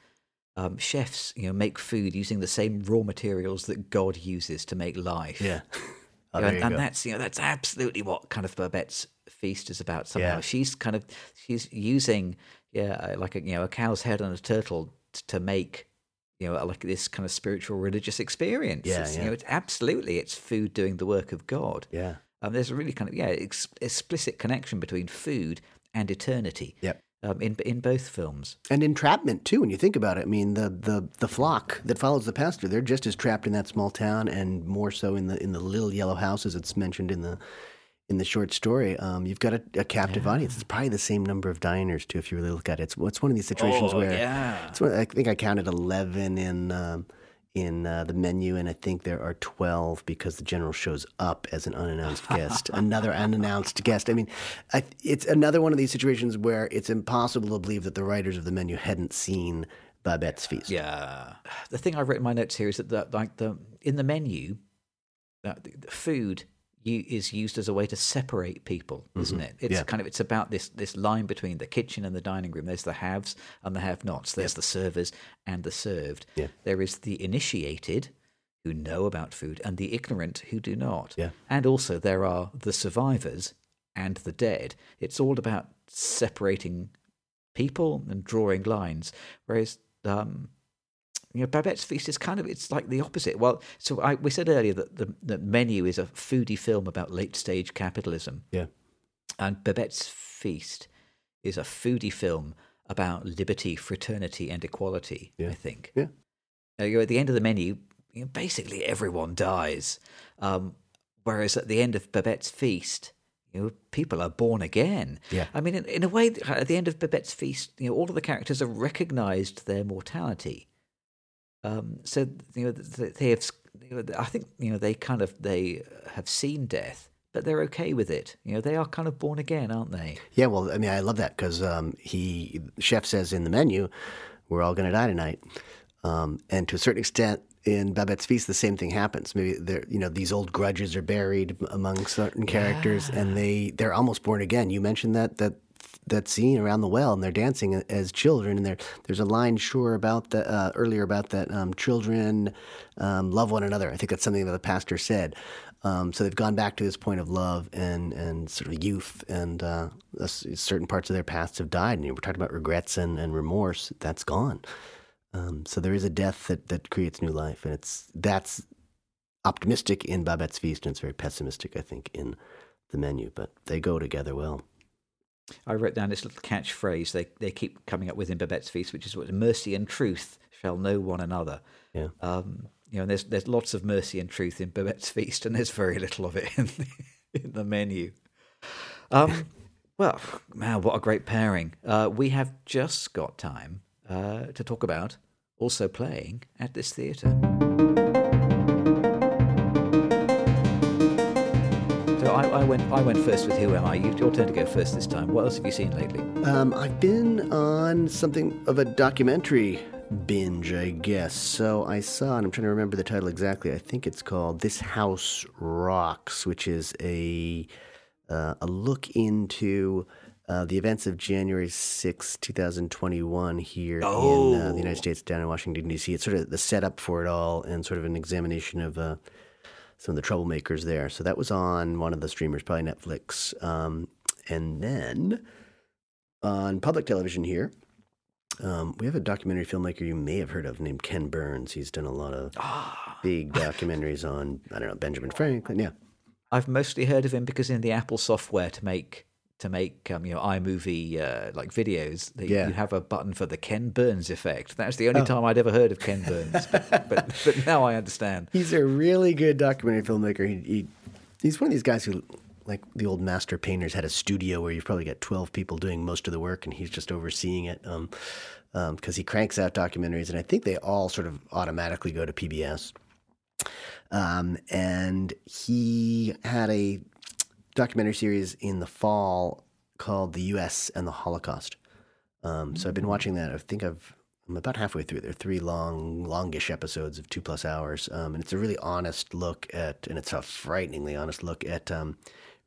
um, chefs, you know, make food using the same raw materials that God uses to make life. yeah, oh, and, and that's you know that's absolutely what kind of Babette's feast is about. Somehow Yeah. she's kind of she's using yeah like a you know a cow's head and a turtle t- to make you know like this kind of spiritual religious experience. Yeah, It's, yeah. You know, it's absolutely it's food doing the work of God. yeah, Um, there's a really kind of yeah ex- explicit connection between food and eternity. Yep. Um, in in both films. and entrapment too. When you think about it, I mean, the, the the flock that follows the pastor, they're just as trapped in that small town, and more so in the in the little yellow house as it's mentioned in the in the short story. Um, you've got a, a captive audience. It's probably the same number of diners too, if you really look at it. It's, it's one of these situations Oh, where yeah. it's one, I think I counted eleven in. Um, in uh, the menu, and I think there are 12 because the general shows up as an unannounced guest, another unannounced guest. I mean, I, it's another one of these situations where it's impossible to believe that the writers of the menu hadn't seen Babette's Feast. Yeah. The thing I've written in my notes here is that the, like the in the menu, uh, the, the food is used as a way to separate people, isn't it? It's Mm-hmm. Yeah. kind of it's about this this line between the kitchen and the dining room. There's the haves and the have-nots. There's the servers and the served. Yeah. There is the initiated who know about food and the ignorant who do not. Yeah. And also there are the survivors and the dead. It's all about separating people and drawing lines. Whereas um, you know, Babette's Feast is kind of it's like the opposite. Well, so I, we said earlier that the, the menu is a foodie film about late stage capitalism, Yeah. and Babette's Feast is a foodie film about liberty, fraternity, and equality. Yeah. I think. Yeah. Uh, you're at the end of the menu, you know, basically everyone dies. Um, whereas at the end of Babette's Feast, you know, people are born again. Yeah. I mean, in, in a way, at the end of Babette's Feast, you know, all of the characters have recognised their mortality. Um, so you know, they have. You know, I think you know they kind of they have seen death, but they're okay with it. You know, they are kind of born again, aren't they? Yeah, well, I mean, I love that because um, he chef says in the menu, "We're all going to die tonight," um, and to a certain extent, in Babette's Feast, the same thing happens. Maybe there, you know, these old grudges are buried among certain characters, and they they're almost born again. You mentioned that that that scene around the well, and they're dancing as children. And there there's a line sure about the uh, earlier about that um, children um, love one another. I think that's something that the pastor said. Um, so they've gone back to this point of love and and sort of youth, and uh, certain parts of their pasts have died. And you know, we're talking about regrets and, and remorse. That's gone. Um, so there is a death that, that creates new life, and it's that's optimistic in Babette's Feast, and it's very pessimistic, I think, in the menu. But they go together well. I wrote down this little catchphrase they they keep coming up with in Babette's Feast, which is what mercy and truth shall know one another. Yeah. Um, you know, and there's there's lots of mercy and truth in Babette's Feast, and there's very little of it in the, in the menu. Um, well, man, what a great pairing! Uh, we have just got time uh, to talk about also playing at this theatre. I, I, went. I went first with Who Am I? You, your turn to go first this time. What else have you seen lately? Um, I've been on something of a documentary binge, I guess. So I saw, and I'm trying to remember the title exactly. I think it's called "This House Rocks," which is a uh, a look into uh, the events of January 6, 2021, here oh. in uh, the United States, down in Washington, D.C. It's sort of the setup for it all and sort of an examination of uh, some of the troublemakers there. So that was on one of the streamers, probably Netflix. Um, and then on public television here, um, we have a documentary filmmaker you may have heard of named Ken Burns. He's done a lot of big documentaries on, I don't know, Benjamin Franklin. Yeah. I've mostly heard of him because in the Apple software to make to make um, you know iMovie uh, like videos, Yeah. you have a button for the Ken Burns effect. That's the only Oh. time I'd ever heard of Ken Burns, but, but but now I understand. He's a really good documentary filmmaker. He, he he's one of these guys who, like the old master painters, had a studio where you've probably got twelve people doing most of the work, and he's just overseeing it. Um, because he cranks out documentaries, and I think they all sort of automatically go to PBS. Um, and he had a documentary series in the fall called "The U.S. and the Holocaust." Um, so I've been watching that. I think I've I'm about halfway through. There are three long, longish episodes of two plus hours, um, and it's a really honest look at, and it's a frighteningly honest look at um,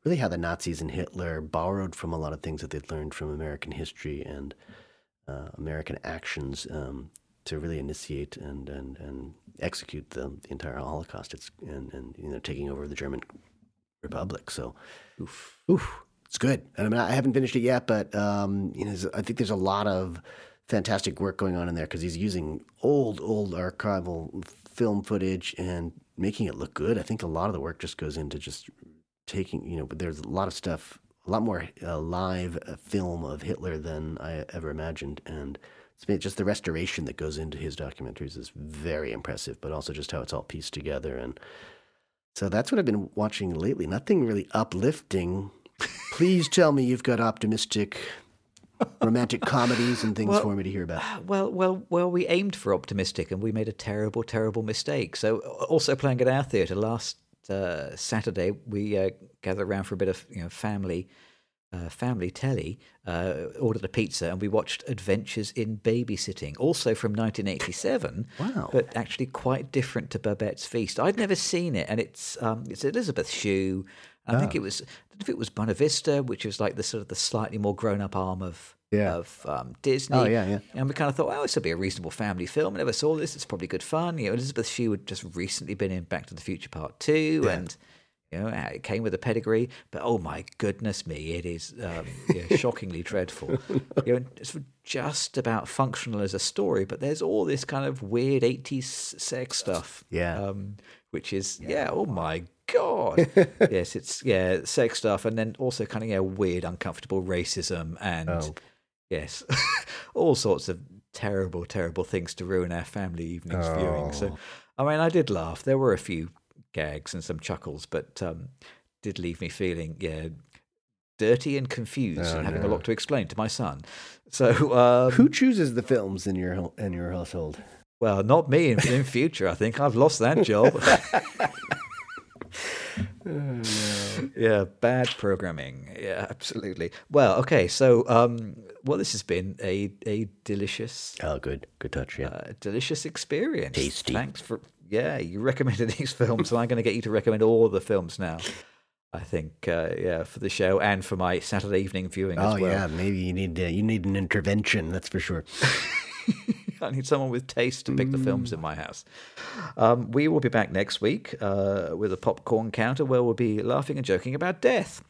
really how the Nazis and Hitler borrowed from a lot of things that they'd learned from American history and uh, American actions um, to really initiate and and, and execute the, the entire Holocaust. It's and, and you know taking over the German Republic. So, oof, oof, it's good. And I mean, I haven't finished it yet, but um, you know, I think there's a lot of fantastic work going on in there because he's using old, old archival film footage and making it look good. I think a lot of the work just goes into just taking, you know, but there's a lot of stuff, a lot more uh, live uh, film of Hitler than I ever imagined, and it's just the restoration that goes into his documentaries is very impressive, but also just how it's all pieced together and. So that's what I've been watching lately. Nothing really uplifting. Please tell me you've got optimistic romantic comedies and things Well- for me to hear about. Well, well, well. We aimed for optimistic, and we made a terrible, terrible mistake. So, also playing at our theatre last uh, Saturday, we uh, gathered around for a bit of you know family, uh, family telly. Uh, ordered a pizza, and we watched Adventures in Babysitting, also from 1987. Wow. But actually, quite different to Babette's Feast. I'd never seen it, and it's um, it's Elisabeth Shue. I Ah. think it was I don't know if it was Buena Vista, which was like the sort of the slightly more grown up arm of Yeah. of um, Disney. Oh, yeah, yeah. And we kind of thought, oh, this will be a reasonable family film. I never saw this. It's probably good fun. You know, Elisabeth Shue had just recently been in Back to the Future Part Two, Yeah. and you know, it came with a pedigree. But oh my goodness me, it is um, you know, shockingly dreadful. You know, it's just about functional as a story, but there's all this kind of weird '80s sex stuff. Yeah. Um, which is yeah, oh my god. yes, it's yeah, sex stuff, and then also kind of yeah, weird, uncomfortable racism and Oh. yes, all sorts of terrible, terrible things to ruin our family evenings viewing. So, I mean, I did laugh. There were a few gags and some chuckles, but um, did leave me feeling, yeah, dirty and confused Oh, and having no. a lot to explain to my son. So, um, Who chooses the films in your in your household? well, not me in, in future. I think I've lost that job. Yeah, bad programming. Yeah, absolutely. Well, okay. So, um, well, this has been a a delicious, Oh, good, good touch. Yeah. uh, delicious experience. Tasty. Thanks for yeah. You recommended these films, and I'm going to get you to recommend all the films now. I think uh, yeah for the show and for my Saturday evening viewing oh as well. yeah, maybe you need uh, you need an intervention. That's for sure. I need someone with taste to pick the films in my house. Um, we will be back next week uh, with a popcorn counter where we'll be laughing and joking about death.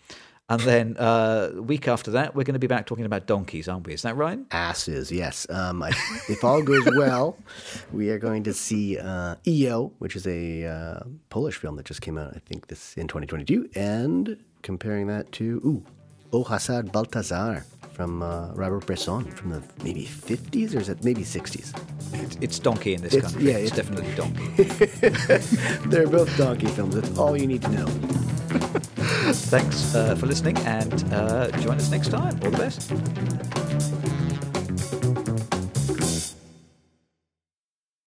And then uh, week after that, we're going to be back talking about donkeys, aren't we? Is that right? Asses, yes. Um, I, if all goes well, we are going to see uh, EO, which is a uh, Polish film that just came out, I think, this in 2022, and comparing that to ooh, Au Hasard Balthazar from uh, Robert Bresson from the maybe 50s or is it maybe 60s? It's, it's donkey in this It's- country. yeah, it's, it's- definitely donkey. They're both donkey films. That's all you need to know. Thanks uh, for listening and uh, join us next time. All the best.